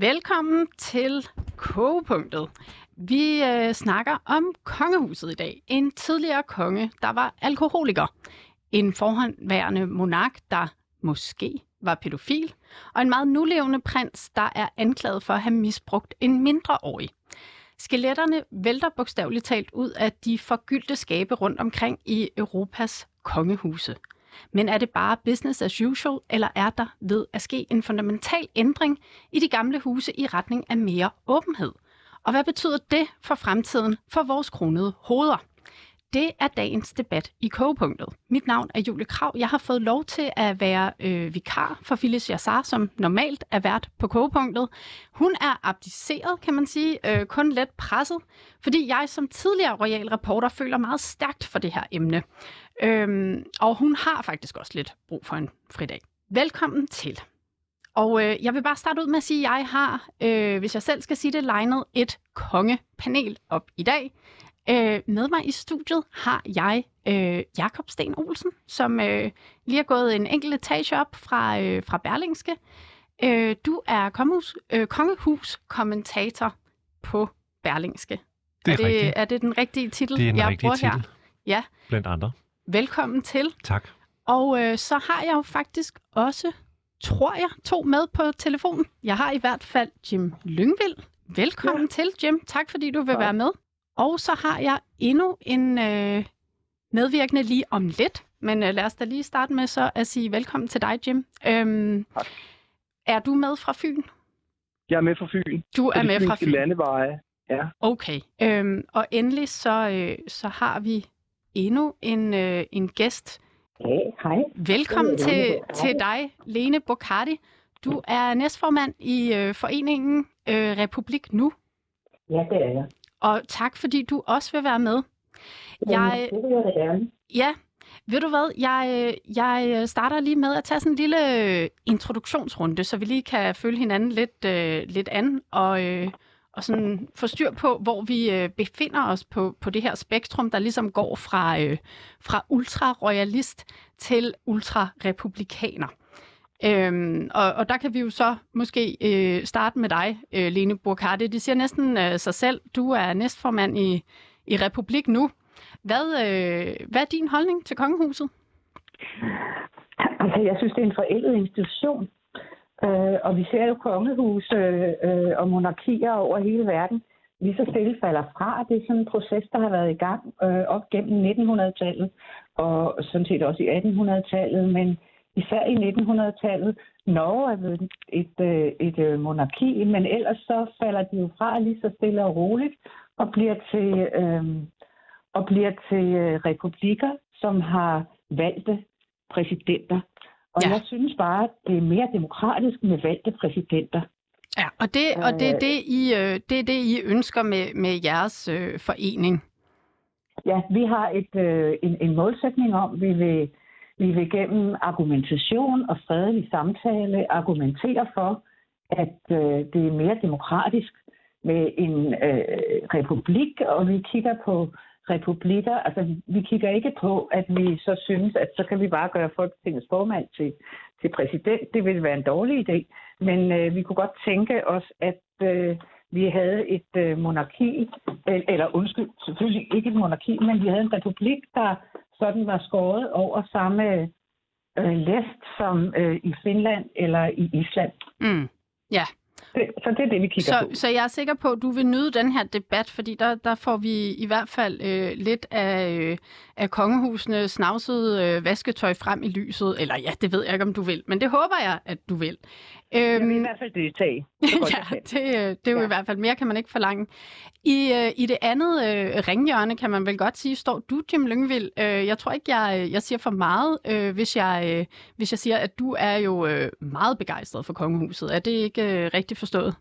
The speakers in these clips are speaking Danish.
Velkommen til Kogepunktet. Vi øh, snakker om kongehuset i dag. En tidligere konge, der var alkoholiker. En forhåndværende monark, der måske var pædofil. Og en meget nulevende prins, der er anklaget for at have misbrugt en mindreårig. Skeletterne vælter bogstaveligt talt ud af de forgyldte skabe rundt omkring i Europas kongehuse. Men er det bare business as usual, eller er der ved at ske en fundamental ændring i de gamle huse i retning af mere åbenhed? Og hvad betyder det for fremtiden for vores kronede hoveder? Det er dagens debat i kogepunktet. Mit navn er Julie Krav. Jeg har fået lov til at være øh, vikar for Phyllis Jassar, som normalt er vært på kogepunktet. Hun er abdiceret, kan man sige, øh, kun let presset, fordi jeg som tidligere royal reporter føler meget stærkt for det her emne. Øhm, og hun har faktisk også lidt brug for en fridag. Velkommen til. Og øh, jeg vil bare starte ud med at sige, at jeg har, øh, hvis jeg selv skal sige det, legnet et kongepanel op i dag. Øh, med mig i studiet har jeg øh, Jakob Sten Olsen, som øh, lige har gået en enkelt etage op fra, øh, fra Berlingske. Øh, du er kongehus, øh, kongehus-kommentator på Berlingske. Det er, er, det, rigtigt. er det den rigtige titel, Det er jeg rigtig bruger titel, her? Ja, blandt andre. velkommen til. Tak. Og øh, så har jeg jo faktisk også, tror jeg, to med på telefonen. Jeg har i hvert fald Jim Lyngvild. Velkommen ja. til, Jim. Tak fordi du vil Tak. være med. Og så har jeg endnu en øh, medvirkende lige om lidt. Men øh, lad os da lige starte med så at sige velkommen til dig, Jim. Øhm, Tak. er du med fra Fyn? Jeg er med fra Fyn. Du er med fra Fyn. landeveje. Ja. Okay. Øhm, og endelig så, øh, så har vi endnu en, øh, en gæst, Hey, hej. Velkommen Lene til, til dig, Lene Bocardi. Du er næstformand i øh, foreningen øh, Republik Nu, Ja, det er jeg. Og tak fordi du også vil være med. Jeg, det vil jeg gerne. ja, ved du hvad, jeg, jeg starter lige med at tage sådan en lille øh, introduktionsrunde, så vi lige kan følge hinanden lidt, øh, lidt an, og, øh, og sådan få styr på, hvor vi øh, befinder os på, på det her spektrum, der ligesom går fra, øh, fra ultra-royalist til ultra-republikaner. Øhm, og, og der kan vi jo så måske øh, starte med dig, øh, Lene Burkhardt. Det siger næsten øh, sig selv. Du er næstformand i, i Republik Nu. Hvad, øh, hvad er din holdning til kongehuset? Altså, jeg synes, det er en forældet institution. Øh, og vi ser jo kongehuse øh, øh, og monarkier over hele verden lige så stille falder fra. Det er sådan en proces, der har været i gang øh, op gennem 1900-tallet og sådan set også i 1800-tallet, men især i 1900-tallet. Norge er blevet et, et, øh, et øh, monarki, men ellers så falder de jo fra lige så stille og roligt og bliver til, øh, og bliver til øh, republikker, som har valgte præsidenter. Og Ja. jeg synes bare, at det er mere demokratisk med valgte præsidenter. Ja, og det, og det, er, det, I, det er det, I ønsker med, med jeres øh, forening. Ja, vi har et, øh, en, en målsætning om, vi vil, vi vil gennem argumentation og fredelig samtale argumentere for, at øh, det er mere demokratisk med en øh, republik, og vi kigger på republikker. Altså, vi kigger ikke på, at vi så synes, at så kan vi bare gøre Folketingets formand til, til præsident. Det ville være en dårlig idé. Men øh, vi kunne godt tænke os, at øh, vi havde et øh, monarki, øh, eller undskyld, selvfølgelig ikke et monarki, men vi havde en republik, der sådan var skåret over samme øh, læst som øh, i Finland eller i Island. Mm. Ja, Det, så det er det, vi kigger så, på. så jeg er sikker på, at du vil nyde den her debat, fordi der, der får vi i hvert fald øh, lidt af, øh, af kongehusene snavset øh, vasketøj frem i lyset. Eller ja, det ved jeg ikke, om du vil, men det håber jeg, at du vil. Jeg vil i hvert fald deltage. Godt jeg ja, det, øh, det er jo ja. Ja. i hvert fald mere, kan man ikke forlange. I, øh, i det andet øh, ringhjørne, kan man vel godt sige, står du, Jim Lyngvild. Øh, jeg tror ikke, jeg, jeg siger for meget, øh, hvis, jeg, øh, hvis jeg siger, at du er jo øh, meget begejstret for kongehuset. Er det ikke øh, rigtigt forstået?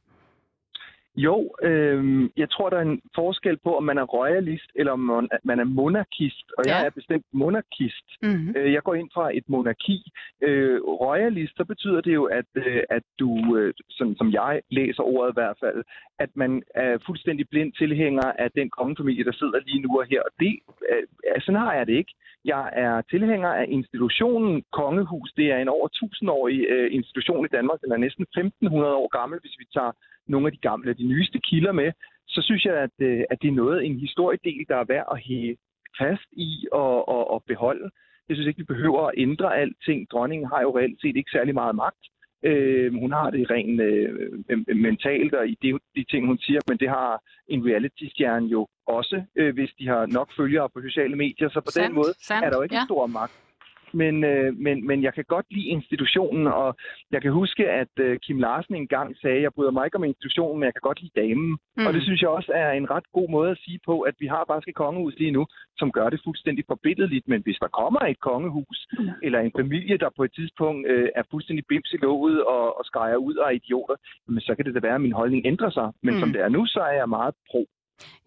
Jo, øh, jeg tror, der er en forskel på, om man er royalist eller om man, er monarkist. Og ja. jeg er bestemt monarkist. Mm-hmm. Jeg går ind fra et monarki. Øh, royalist, så betyder det jo, at, øh, at du, øh, sådan som jeg læser ordet i hvert fald, at man er fuldstændig blind tilhænger af den kongefamilie, der sidder lige nu og her. Og det, øh, sådan har jeg det ikke. Jeg er tilhænger af institutionen Kongehus. Det er en over 1000-årig øh, institution i Danmark. Den er næsten 1500 år gammel, hvis vi tager nogle af de gamle, de nyeste kilder med. Så synes jeg, at, øh, at det er noget, en historiedel, der er værd at hæve fast i og, og, og beholde. Jeg synes ikke, vi behøver at ændre alting. Dronningen har jo reelt set ikke særlig meget magt. Øh, hun har det rent øh, mentalt og i de, de ting, hun siger, men det har en reality-stjerne jo også, øh, hvis de har nok følgere på sociale medier. Så på Sandt, den måde sandt, er der jo ikke ja. en stor magt. Men, øh, men, men jeg kan godt lide institutionen, og jeg kan huske, at øh, Kim Larsen engang sagde, jeg bryder mig ikke om institutionen, men jeg kan godt lide damen. Mm. Og det synes jeg også er en ret god måde at sige på, at vi har faktisk et kongehus lige nu, som gør det fuldstændig forbilledeligt. Men hvis der kommer et kongehus, mm. eller en familie, der på et tidspunkt øh, er fuldstændig bims i låget og, og skrejer ud af idioter, jamen, så kan det da være, at min holdning ændrer sig. Men Mm. som det er nu, så er jeg meget pro.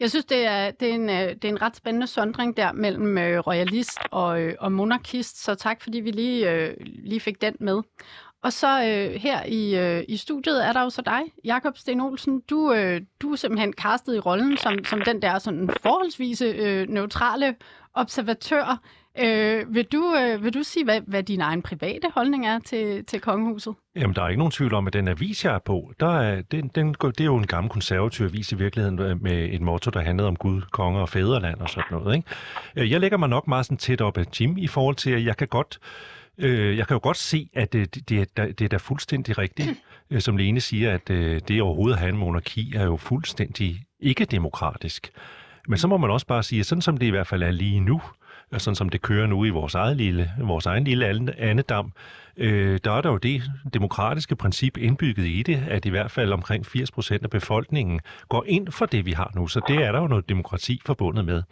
Jeg synes, det er, det, er en, øh, det er en ret spændende sondring der mellem øh, royalist og, øh, og monarkist, så tak fordi vi lige, øh, lige fik den med. Og så øh, her i, øh, i studiet er der jo så dig, Jakob Sten Olsen. Du, øh, du er simpelthen castet i rollen som, som den der sådan forholdsvise øh, neutrale observatør. Øh, vil, du, øh, vil du sige, hvad, hvad din egen private holdning er til, til kongehuset? Jamen, der er ikke nogen tvivl om, at den avis, jeg er på, der er, den, den, det er jo en gammel konservativ avis i virkeligheden, øh, med et motto, der handlede om Gud, konge og fædreland og sådan noget. Ikke? Øh, jeg lægger mig nok meget sådan tæt op af Jim i forhold til, at jeg kan godt Øh, jeg kan jo godt se, at øh, det, det, er, det er da fuldstændig rigtigt, som Lene siger, at øh, det overhovedet at have en monarki er jo fuldstændig ikke demokratisk. Men så må man også bare sige, at sådan som det i hvert fald er lige nu, sådan som det kører nu i vores, eget lille, vores egen lille andedam, øh, der er der jo det demokratiske princip indbygget i det, at i hvert fald omkring 80 procent af befolkningen går ind for det, vi har nu. Så det er der jo noget demokrati forbundet med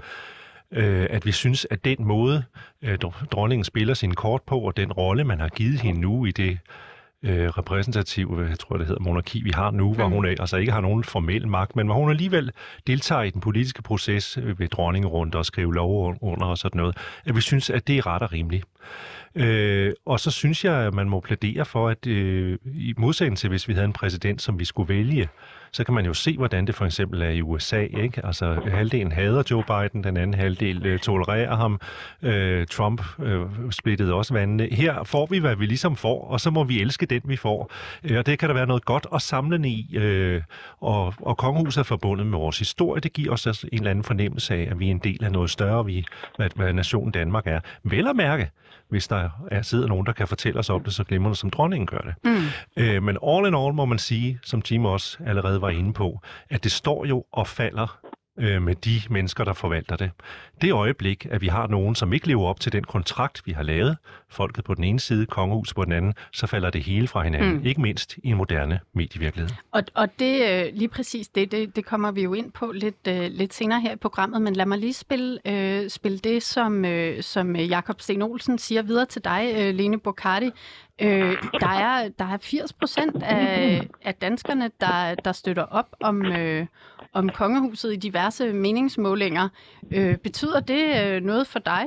øh, at vi synes, at den måde, øh, dronningen spiller sin kort på, og den rolle, man har givet hende nu i det øh, repræsentative, jeg tror det hedder, monarki, vi har nu, hvor Mm. hun altså ikke har nogen formel magt, men hvor hun alligevel deltager i den politiske proces øh, ved dronningerunde og skrive lov under og sådan noget, at vi synes, at det er ret og rimeligt. Øh, og så synes jeg, at man må plædere for, at øh, i modsætning til, hvis vi havde en præsident, som vi skulle vælge, så kan man jo se, hvordan det for eksempel er i USA. Ikke? Altså halvdelen hader Joe Biden, den anden halvdel øh, tolererer ham. Øh, Trump øh, splittede også vandene. Her får vi, hvad vi ligesom får, og så må vi elske den, vi får. Øh, og det kan der være noget godt og samlende i. Øh, og, og kongehuset er forbundet med vores historie. Det giver os også en eller anden fornemmelse af, at vi er en del af noget større, vi, hvad, hvad nationen Danmark er. Vel at mærke, hvis der er, sidder nogen, der kan fortælle os om det, så glemmer det, som dronningen gør det. Mm. Øh, men all in all må man sige, som Jim også allerede var inde på, at det står jo og falder øh, med de mennesker, der forvalter det. Det øjeblik, at vi har nogen, som ikke lever op til den kontrakt, vi har lavet, folket på den ene side, kongehuset på den anden, så falder det hele fra hinanden, Mm. ikke mindst i en moderne medievirkelighed. Og, og det øh, lige præcis det, det, det kommer vi jo ind på lidt, øh, lidt senere her i programmet, men lad mig lige spille, øh, spille det, som, øh, som Jakob Sten Olsen siger videre til dig, øh, Lene Bocardi. Øh, der, er, der er 80 procent af, af danskerne, der, der støtter op om, øh, om kongehuset i diverse meningsmålinger. Øh, betyder det øh, noget for dig?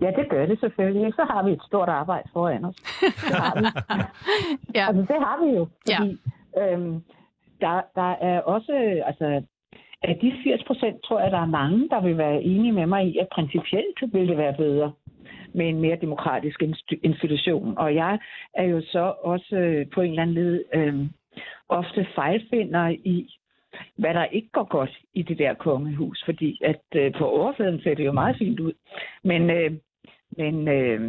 Ja, det gør det selvfølgelig. Så har vi et stort arbejde foran os. Det har vi. Ja. Altså, det har vi jo. Fordi øhm, der, der er også, altså, af de 80 procent, tror jeg, der er mange, der vil være enige med mig i, at principielt vil det være bedre med en mere demokratisk inst- institution. Og jeg er jo så også øh, på en eller anden led øh, ofte fejlfinder i, hvad der ikke går godt i det der kongehus. Fordi at øh, på overfladen ser det jo meget fint ud. Men, øh, men, øh,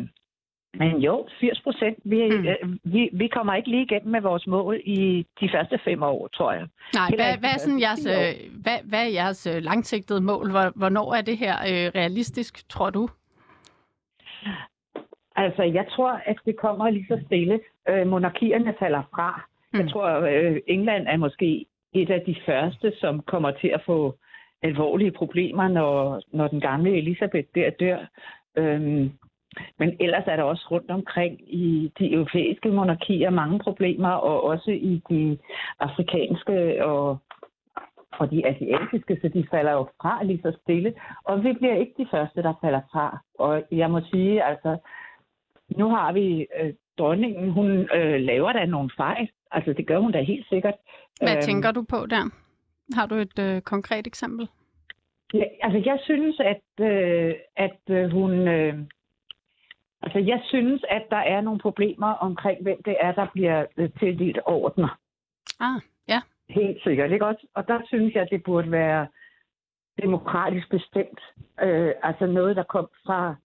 men jo, 80 procent. Vi, Mm. øh, vi, vi kommer ikke lige igennem med vores mål i de første fem år, tror jeg. Nej, Heller hvad, hvad, er sådan jeres, øh, hvad, hvad er jeres øh, langsigtede mål? Hvor- Hvornår er det her øh, realistisk, tror du? Altså, jeg tror, at det kommer lige så stille. Øh, monarkierne falder fra. Mm. Jeg tror, øh, England er måske et af de første, som kommer til at få alvorlige problemer, når, når den gamle Elisabeth der dør. Øhm, men ellers er der også rundt omkring i de europæiske monarkier mange problemer, og også i de afrikanske og, og de asiatiske, så de falder jo fra lige så stille. Og vi bliver ikke de første, der falder fra. Og jeg må sige, altså, nu har vi øh, dronningen, hun øh, laver da nogle fejl. Altså, det gør hun da helt sikkert. Hvad Øhm, tænker du på der? Har du et øh, konkret eksempel? Ja, altså, jeg synes, at, øh, at øh, hun... Øh, altså, jeg synes, at der er nogle problemer omkring, hvem det er, der bliver øh, tildelt ordner. Ah, ja. Helt sikkert, ikke også? Og der synes jeg, at det burde være demokratisk bestemt. Øh, altså noget, der kom fra,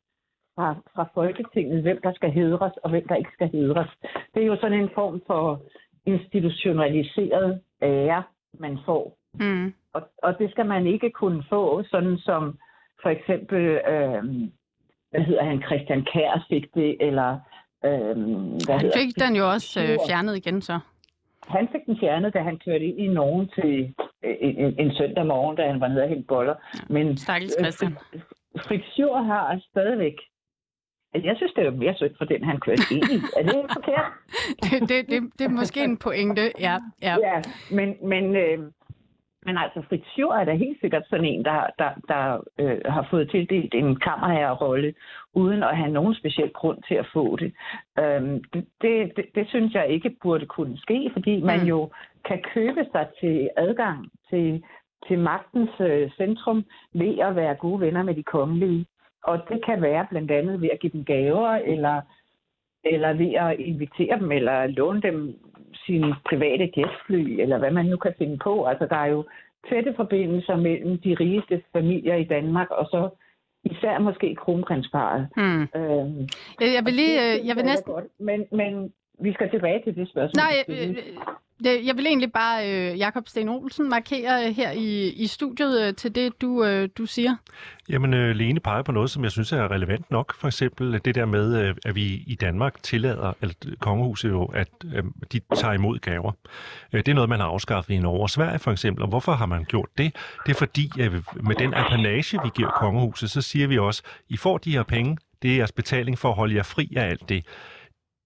fra, fra Folketinget, hvem der skal hedres og hvem der ikke skal hedres. Det er jo sådan en form for institutionaliseret ære, man får. Mm. Og, og det skal man ikke kunne få, sådan som for eksempel, øh, hvad hedder han, Christian Kær fik det, eller øh, hvad Han fik den jo også øh, fjernet igen så. han fik den fjernet, da han kørte ind i nogen til øh, en, en, en søndag morgen, da han var nede og hente boller. Men Stakkels øh, Christian. Fri- Fritz har stadigvæk... Altså, jeg synes, det er mere synd for den, han kørte ind i. Er det forkert? det, det, det, det er måske en pointe, ja. ja. Ja, men, men, øh, men altså, Fritz er da helt sikkert sådan en, der, der, der øh, har fået tildelt en kammerherrerolle, uden at have nogen speciel grund til at få det. Øhm, det, det, det. Det synes jeg ikke burde kunne ske, fordi man Mm. jo kan købe sig til adgang til, til magtens øh, centrum ved at være gode venner med de kongelige. Og det kan være blandt andet ved at give dem gaver, eller, eller ved at invitere dem, eller låne dem sine private jetfly, eller hvad man nu kan finde på. Altså, der er jo tætte forbindelser mellem de rigeste familier i Danmark, og så især måske kronprinsparet. Hmm. Øhm, Jeg vil lige, det øh, jeg vil næsten... Godt, men, men vi skal tilbage til det spørgsmål. Nej, stillede det, jeg vil egentlig bare, øh, Jakob Sten Olsen, markere øh, her i, i studiet øh, til det, du, øh, du siger. Jamen, øh, Lene peger på noget, som jeg synes er relevant nok. For eksempel det der med, øh, at vi i Danmark tillader, at kongehuset jo, at øh, de tager imod gaver. Øh, det er noget, man har afskaffet i Norge og Sverige for eksempel. Og hvorfor har man gjort det? Det er fordi, at med den apanage, vi giver kongehuset, så siger vi også, I får de her penge, det er jeres betaling for at holde jer fri af alt det.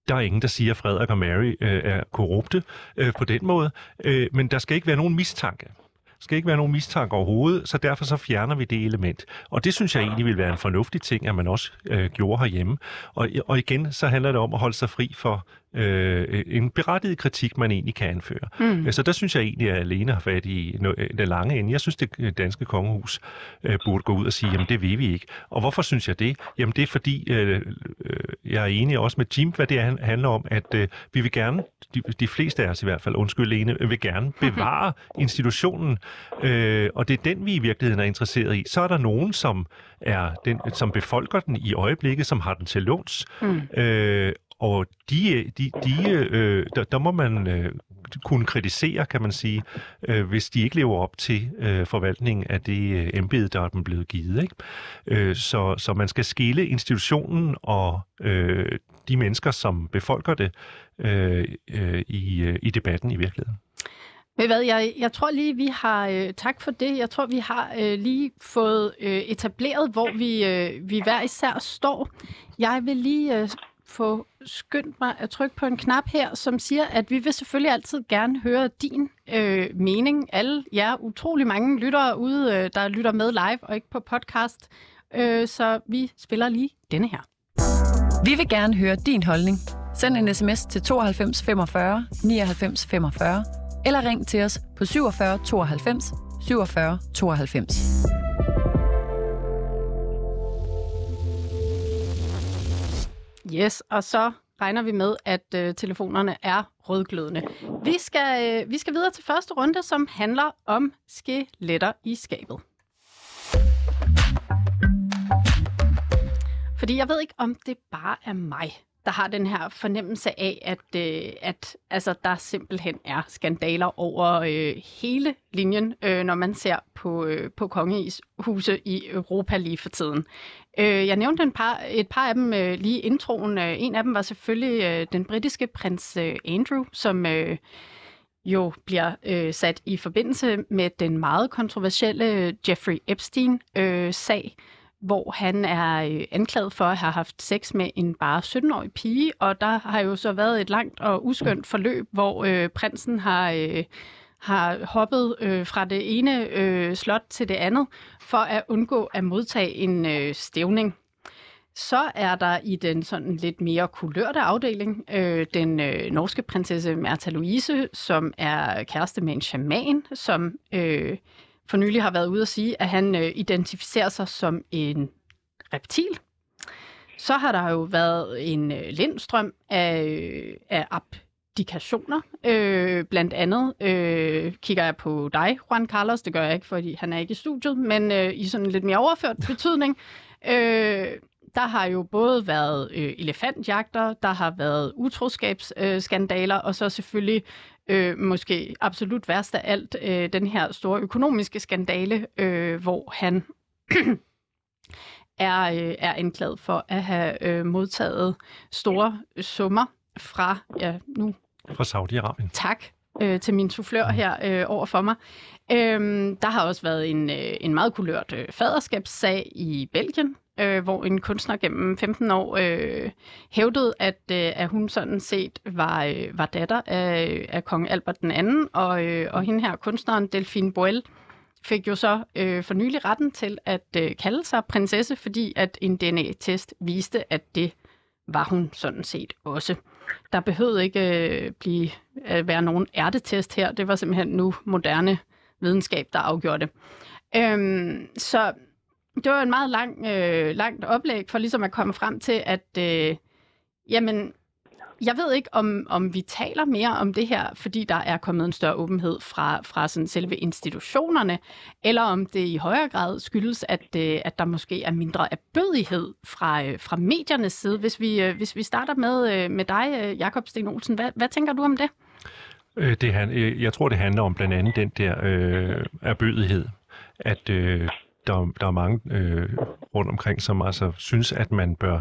Der er ingen, der siger, at Frederik og Mary øh, er korrupte øh, på den måde. Øh, men der skal ikke være nogen mistanke. Der skal ikke være nogen mistanke overhovedet, så derfor så fjerner vi det element. Og det synes jeg egentlig vil være en fornuftig ting, at man også øh, gjorde herhjemme. Og, og igen, så handler det om at holde sig fri for øh, en berettiget kritik, man egentlig kan anføre. Hmm. Så der synes jeg egentlig, at Lene har fat i no- den lange ende. Jeg synes, det danske kongehus øh, burde gå ud og sige, jamen det vil vi ikke. Og hvorfor synes jeg det? Jamen det er fordi, øh, øh, jeg er enig også med Jim, hvad det han- handler om, at øh, vi vil gerne, de, de fleste af os i hvert fald, undskyld Lene, vil gerne bevare institutionen, øh, og det er den, vi i virkeligheden er interesseret i. Så er der nogen, som er den, som befolker den i øjeblikket, som har den til låns, Hmm. Øh, og de, de, de, øh, der, der må man øh, kunne kritisere, kan man sige, øh, hvis de ikke lever op til øh, forvaltningen af det øh, embede, der er dem blevet givet. Ikke? Øh, så, så man skal skille institutionen og øh, de mennesker, som befolker det øh, øh, i, øh, i debatten i virkeligheden. Ved hvad, jeg, jeg tror lige, vi har, øh, tak for det, jeg tror, vi har øh, lige fået øh, etableret, hvor vi, øh, vi hver især står. Jeg vil lige øh, få skyndt mig at trykke på en knap her, som siger, at vi vil selvfølgelig altid gerne høre din øh, mening. Alle jer utrolig mange lyttere ude, øh, der lytter med live og ikke på podcast. Øh, så vi spiller lige denne her. Vi vil gerne høre din holdning. Send en sms til 92 45 99 45 eller ring til os på 47 92 47 92. Yes, og så regner vi med, at øh, telefonerne er rødglødende. Vi skal, øh, vi skal videre til første runde, som handler om skeletter i skabet. Fordi jeg ved ikke, om det bare er mig, der har den her fornemmelse af, at, øh, at altså, der simpelthen er skandaler over øh, hele linjen, øh, når man ser på, øh, på kongehuse i Europa lige for tiden. Øh, jeg nævnte en par, et par af dem øh, lige i introen. Øh, en af dem var selvfølgelig øh, den britiske prins øh, Andrew, som øh, jo bliver øh, sat i forbindelse med den meget kontroversielle øh, Jeffrey Epstein-sag. Øh, hvor han er øh, anklaget for at have haft sex med en bare 17-årig pige, og der har jo så været et langt og uskyndt forløb, hvor øh, prinsen har... Øh, har hoppet øh, fra det ene øh, slot til det andet for at undgå at modtage en øh, stævning. Så er der i den sådan lidt mere kulørte afdeling øh, den øh, norske prinsesse Märtha Louise, som er kæreste med en shaman, som øh, for nylig har været ude at sige, at han øh, identificerer sig som en reptil. Så har der jo været en øh, lindstrøm af, øh, af abdikationer. Øh, blandt andet øh, kigger jeg på dig, Juan Carlos. Det gør jeg ikke, fordi han er ikke i studiet, men øh, i sådan lidt mere overført betydning. Øh, der har jo både været øh, elefantjagter, der har været utroskabsskandaler, øh, og så selvfølgelig øh, måske absolut værst af alt øh, den her store økonomiske skandale, øh, hvor han er, øh, er anklaget for at have øh, modtaget store summer fra, ja, nu... Fra Saudi-Arabien. Tak øh, til min soufflør mm. her øh, over for mig. Øhm, der har også været en, øh, en meget kulørt øh, faderskabssag i Belgien, øh, hvor en kunstner gennem 15 år øh, hævdede, at, øh, at hun sådan set var, øh, var datter af, af kong Albert den anden, og, øh, og hende her kunstneren, Delphine Boel, fik jo så øh, for nylig retten til at øh, kalde sig prinsesse, fordi at en DNA-test viste, at det var hun sådan set også. Der behøvede ikke øh, blive, at være nogen ærtetest her. Det var simpelthen nu moderne videnskab, der afgjorde det. Øhm, så det var en meget lang, øh, langt oplæg for ligesom at komme frem til, at øh, jamen, jeg ved ikke, om, om vi taler mere om det her, fordi der er kommet en større åbenhed fra, fra sådan selve institutionerne, eller om det i højere grad skyldes, at, øh, at der måske er mindre erbødighed fra, øh, fra mediernes side. Hvis vi, øh, hvis vi starter med, øh, med dig, øh, Jakob Sten Olsen, hvad, hvad tænker du om det? Øh, det han, jeg tror, det handler om blandt andet den der øh, erbødighed, at øh, der, der er mange øh, rundt omkring, som altså synes, at man bør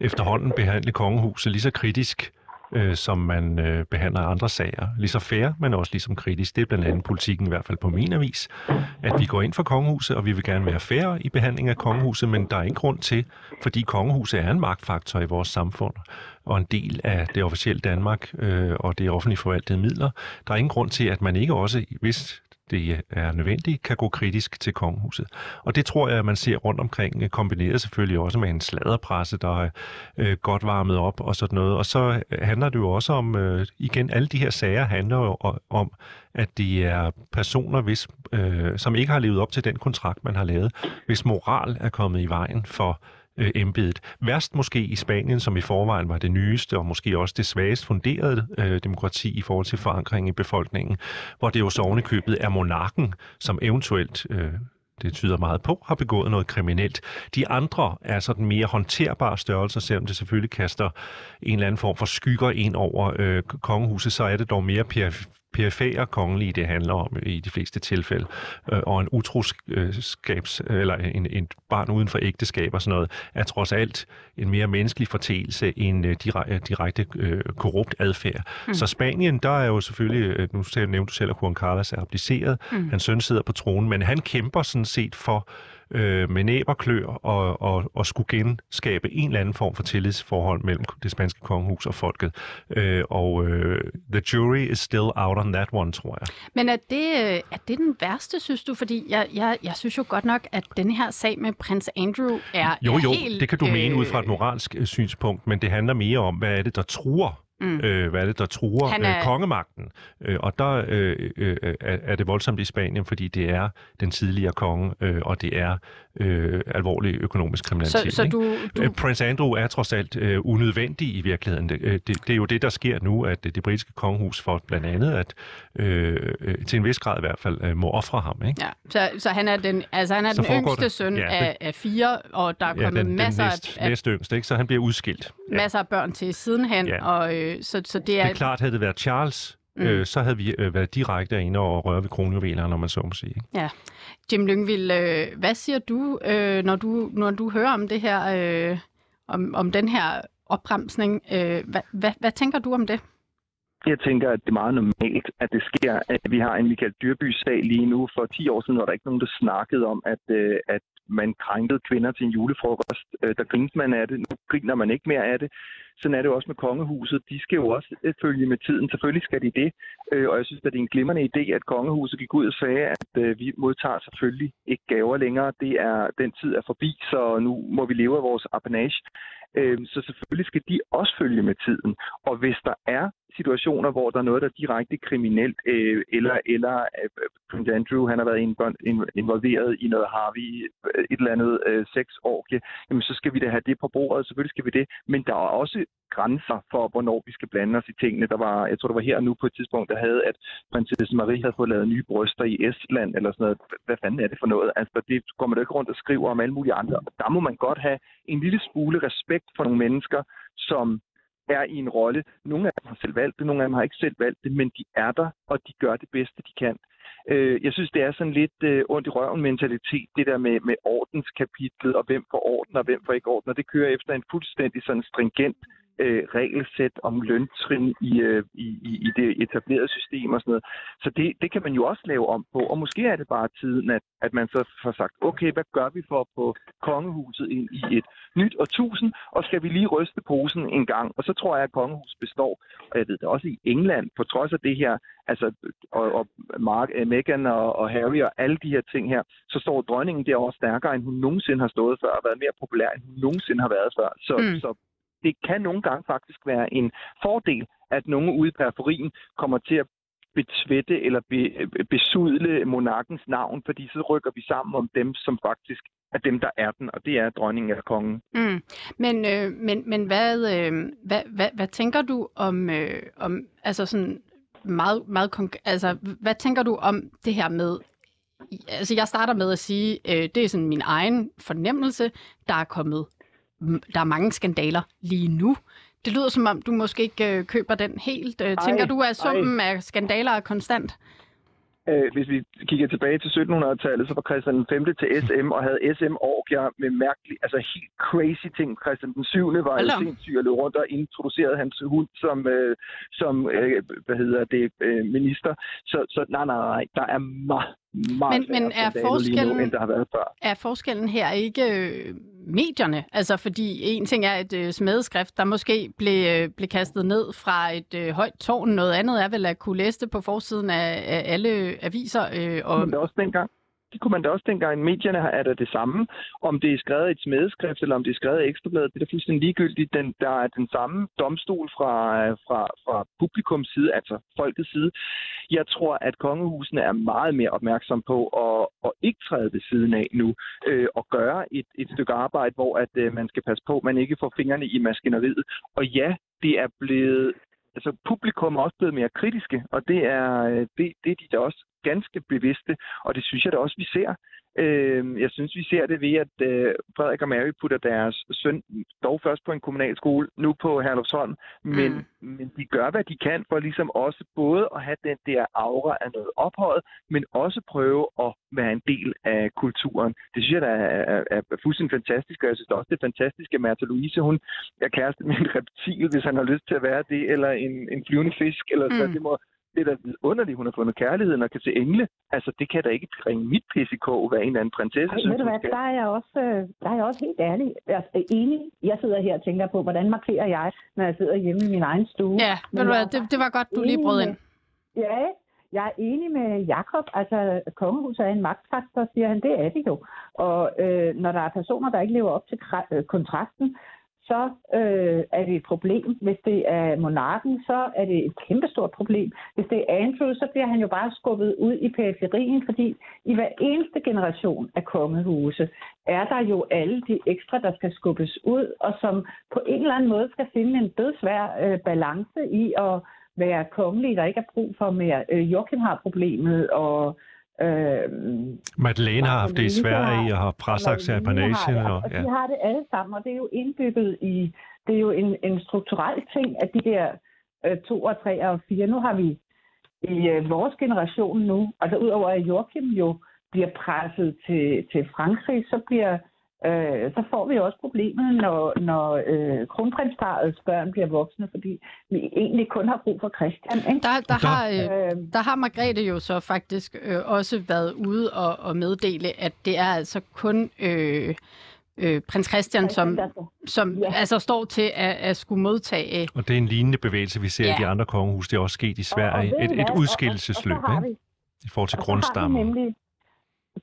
efterhånden behandle kongehuset lige så kritisk, øh, som man øh, behandler andre sager. Lige så fair, men også ligesom kritisk. Det er blandt andet politikken, i hvert fald på min avis, at vi går ind for kongehuset, og vi vil gerne være fair i behandling af kongehuset, men der er ingen grund til, fordi kongehuset er en magtfaktor i vores samfund, og en del af det officielle Danmark øh, og det offentlige forvaltede midler. Der er ingen grund til, at man ikke også, hvis det er nødvendigt, kan gå kritisk til kongehuset. Og det tror jeg, at man ser rundt omkring, øh, kombineret selvfølgelig også med en sladerpresse, der er øh, godt varmet op og sådan noget. Og så øh, handler det jo også om, øh, igen, alle de her sager handler jo om, at de er personer, hvis, øh, som ikke har levet op til den kontrakt, man har lavet, hvis moral er kommet i vejen for øh, embedet. Værst måske i Spanien, som i forvejen var det nyeste og måske også det svagest funderede øh, demokrati i forhold til forankring i befolkningen, hvor det jo så ovenikøbet er monarken, som eventuelt øh, det tyder meget på, har begået noget kriminelt. De andre er sådan mere håndterbare størrelser, selvom det selvfølgelig kaster en eller anden form for skygger ind over øh, kongehuset, så er det dog mere perifære kongelige, det handler om i de fleste tilfælde, øh, og en utroskabs, eller en, en barn uden for ægteskab og sådan noget, er trods alt en mere menneskelig fortælelse end øh, direkte øh, korrupt adfærd. Mm. Så Spanien, der er jo selvfølgelig, øh, nu nævnte du selv, at Juan Carlos er appliceret, mm. hans søn sidder på tronen, men han kæmper sådan set for øh, med næb og klør og, og, og skulle genskabe en eller anden form for tillidsforhold mellem det spanske kongehus og folket. Øh, og øh, the jury is still out on that one, tror jeg. Men er det, øh, er det den værste, synes du? Fordi jeg, jeg, jeg synes jo godt nok, at den her sag med prins Andrew er Jo, jo, helt, det kan du øh... mene ud fra et moralsk øh, synspunkt, men det handler mere om, hvad er det, der truer Mm. Øh, hvad er det, der truer er... øh, kongemagten? Øh, og der øh, øh, er, er det voldsomt i Spanien, fordi det er den tidligere konge, øh, og det er øh, alvorlig økonomisk kriminalitet. Så, så du, du... Øh, Prince Andrew er trods alt øh, unødvendig i virkeligheden. Det, øh, det, det er jo det, der sker nu, at det, britiske kongehus for blandt andet, at øh, til en vis grad i hvert fald, øh, må ofre ham. Ikke? Ja, så, så han er den, altså han er den yngste det, søn ja, af, af fire, og der er kommet ja, den, masser den næst, af... næst yngste, ikke? så han bliver udskilt. Ja. Masser af børn til sidenhen, ja. og øh, så, så det er... Det er klart, havde det været Charles, mm. øh, så havde vi øh, været direkte inde og røre ved kronjuvelerne, når man så må sige. Ikke? Ja. Jim Lyngvild, øh, hvad siger du, øh, når du, når du hører om det her, øh, om, om den her opbremsning? Øh, hvad, hvad, hvad tænker du om det? Jeg tænker, at det er meget normalt, at det sker. At vi har en Michael Dyrby-sag lige nu. For 10 år siden var der ikke nogen, der snakkede om, at, øh, at man krænkede kvinder til en julefrokost. Øh, der grinte man af det, nu griner man ikke mere af det. Sådan er det jo også med kongehuset. De skal jo også øh, følge med tiden. Selvfølgelig skal de det. Øh, og jeg synes, at det er en glimrende idé, at kongehuset gik ud og sagde, at øh, vi modtager selvfølgelig ikke gaver længere. Det er, den tid er forbi, så nu må vi leve af vores apanage. Så selvfølgelig skal de også følge med tiden. Og hvis der er situationer, hvor der er noget, der er direkte kriminelt, øh, eller, eller øh, Prince Andrew, han har været involveret i noget Harvey, et eller andet øh, sexorgie, jamen så skal vi da have det på bordet, selvfølgelig skal vi det. Men der er også grænser for, hvornår vi skal blande os i tingene. Der var, jeg tror, det var her nu på et tidspunkt, der havde, at prinsesse Marie havde fået lavet nye bryster i Estland, eller sådan noget. Hvad fanden er det for noget? Altså, det går man da ikke rundt og skriver om alle mulige andre. Der må man godt have en lille smule respekt for nogle mennesker, som er i en rolle. Nogle af dem har selv valgt det, nogle af dem har ikke selv valgt det, men de er der, og de gør det bedste, de kan. Øh, jeg synes, det er sådan lidt øh, ondt i røven mentalitet, det der med, med ordenskapitlet, og hvem får orden, og hvem får ikke orden, og det kører efter en fuldstændig sådan stringent øh, regelsæt om løntrin i, øh, i, i det etablerede system og sådan noget. Så det, det kan man jo også lave om på, og måske er det bare tiden, at, at man så får sagt, okay, hvad gør vi for at få kongehuset ind i et nyt årtusind, og skal vi lige ryste posen en gang? Og så tror jeg, at kongehuset består, og jeg ved det også i England, på trods af det her, altså, og, og Mark, uh, Meghan og, og Harry og alle de her ting her, så står dronningen derovre stærkere, end hun nogensinde har stået før, og været mere populær, end hun nogensinde har været før. Så, mm. så det kan nogle gange faktisk være en fordel, at nogen ude i periferien kommer til at betvætte eller be, besudle monarkens navn, fordi så rykker vi sammen om dem, som faktisk er dem, der er den, og det er dronningen eller kongen. Mm. Men, øh, men, men hvad, øh, hvad, hvad, hvad tænker du om, øh, om altså sådan meget, meget konk- altså, hvad tænker du om det her med, altså jeg starter med at sige, øh, det er sådan min egen fornemmelse, der er kommet der er mange skandaler lige nu. Det lyder som om, du måske ikke øh, køber den helt. Øh, tænker du, at summen ej. af skandaler er konstant? Øh, hvis vi kigger tilbage til 1700-tallet, så var Christian den 5. til SM og havde SM-orgier med mærkelige, altså helt crazy ting. Christian den 7. var jo sindssyg og løb rundt og introducerede hans hund som, øh, som øh, hvad hedder det, øh, minister. Så, så nej, nej, nej, der er meget, meget men, men er forskellen, nu, end der har været før. Er forskellen her ikke øh, medierne? Altså, fordi en ting er et øh, smedeskrift, der måske blev, øh, blev kastet ned fra et øh, højt tårn. Noget andet er vel at kunne læse det på forsiden af, af alle aviser. Øh, og... Men det er også dengang det kunne man da også dengang. Medierne er der det samme. Om det er skrevet i et smedeskrift, eller om det er skrevet i ekstrabladet, det er da fuldstændig ligegyldigt. Den, der er den samme domstol fra, øh, fra, fra publikums side, altså folkets side. Jeg tror, at kongehusene er meget mere opmærksom på at, at ikke træde ved siden af nu, øh, og gøre et, et stykke arbejde, hvor at øh, man skal passe på, at man ikke får fingrene i maskineriet. Og ja, det er blevet altså publikum er også blevet mere kritiske, og det er, øh, det, det er de da også ganske bevidste, og det synes jeg da også, vi ser. Øh, jeg synes, vi ser det ved, at øh, Frederik og Mary putter deres søn dog først på en kommunal skole, nu på Herlufsholm, men, mm. men de gør, hvad de kan for ligesom også både at have den der aura af noget ophøjet, men også prøve at være en del af kulturen. Det synes jeg, der er, er, er fuldstændig fantastisk, og jeg synes også, det er fantastisk, at Märtha Louise, hun er kæreste med en reptil, hvis han har lyst til at være det, eller en, en flyvende fisk, eller mm. så. Det må, det er da underligt, hun har fundet kærligheden og kan se engle. Altså, det kan da ikke bringe mit PCK, hvad en eller anden prinsesse Ej, synes, ved du hvad, der er, jeg også, øh, der er jeg også helt ærlig. Jeg er enig. Jeg sidder her og tænker på, hvordan markerer jeg, når jeg sidder hjemme i min egen stue. Ja, ved du hvad, det, det var godt, du lige brød ind. Ja, jeg er enig med Jakob. Altså, kongehuset er en magtfaktor, siger han. Det er det jo. Og øh, når der er personer, der ikke lever op til øh, kontrakten, så øh, er det et problem. Hvis det er monarken, så er det et kæmpestort problem. Hvis det er Andrew, så bliver han jo bare skubbet ud i periferien, fordi i hver eneste generation af kongehuse er der jo alle de ekstra, der skal skubbes ud, og som på en eller anden måde skal finde en dødsvær øh, balance i at være kongelig, der ikke er brug for mere. Øh, Joachim har problemet, og Øh, Madeleine har haft det i Sverige og har prasagt sig på nationen. Og, ja. de har det alle sammen, og det er jo indbygget i, det er jo en, en strukturel ting, at de der øh, to og tre og fire, nu har vi i øh, vores generation nu, altså udover at Joachim jo bliver presset til, til Frankrig, så bliver øh, så får vi også problemet, når, når øh, kronprinsparets børn bliver voksne, fordi vi egentlig kun har brug for Christian. Ikke? Der, der, Der- har, øh, Øh, der har Margrethe jo så faktisk øh, også været ude og, og meddele, at det er altså kun øh, øh, prins Christian, som, som Ja. altså står til at, at skulle modtage. Og det er en lignende bevægelse, vi ser ja. i de andre kongehus. Det er også sket i og- og Sverige. ved I Et, et hvad? Og- og- udskillelsesløb og så har ikke? i forhold til Og så har vi grundstammen. nemlig,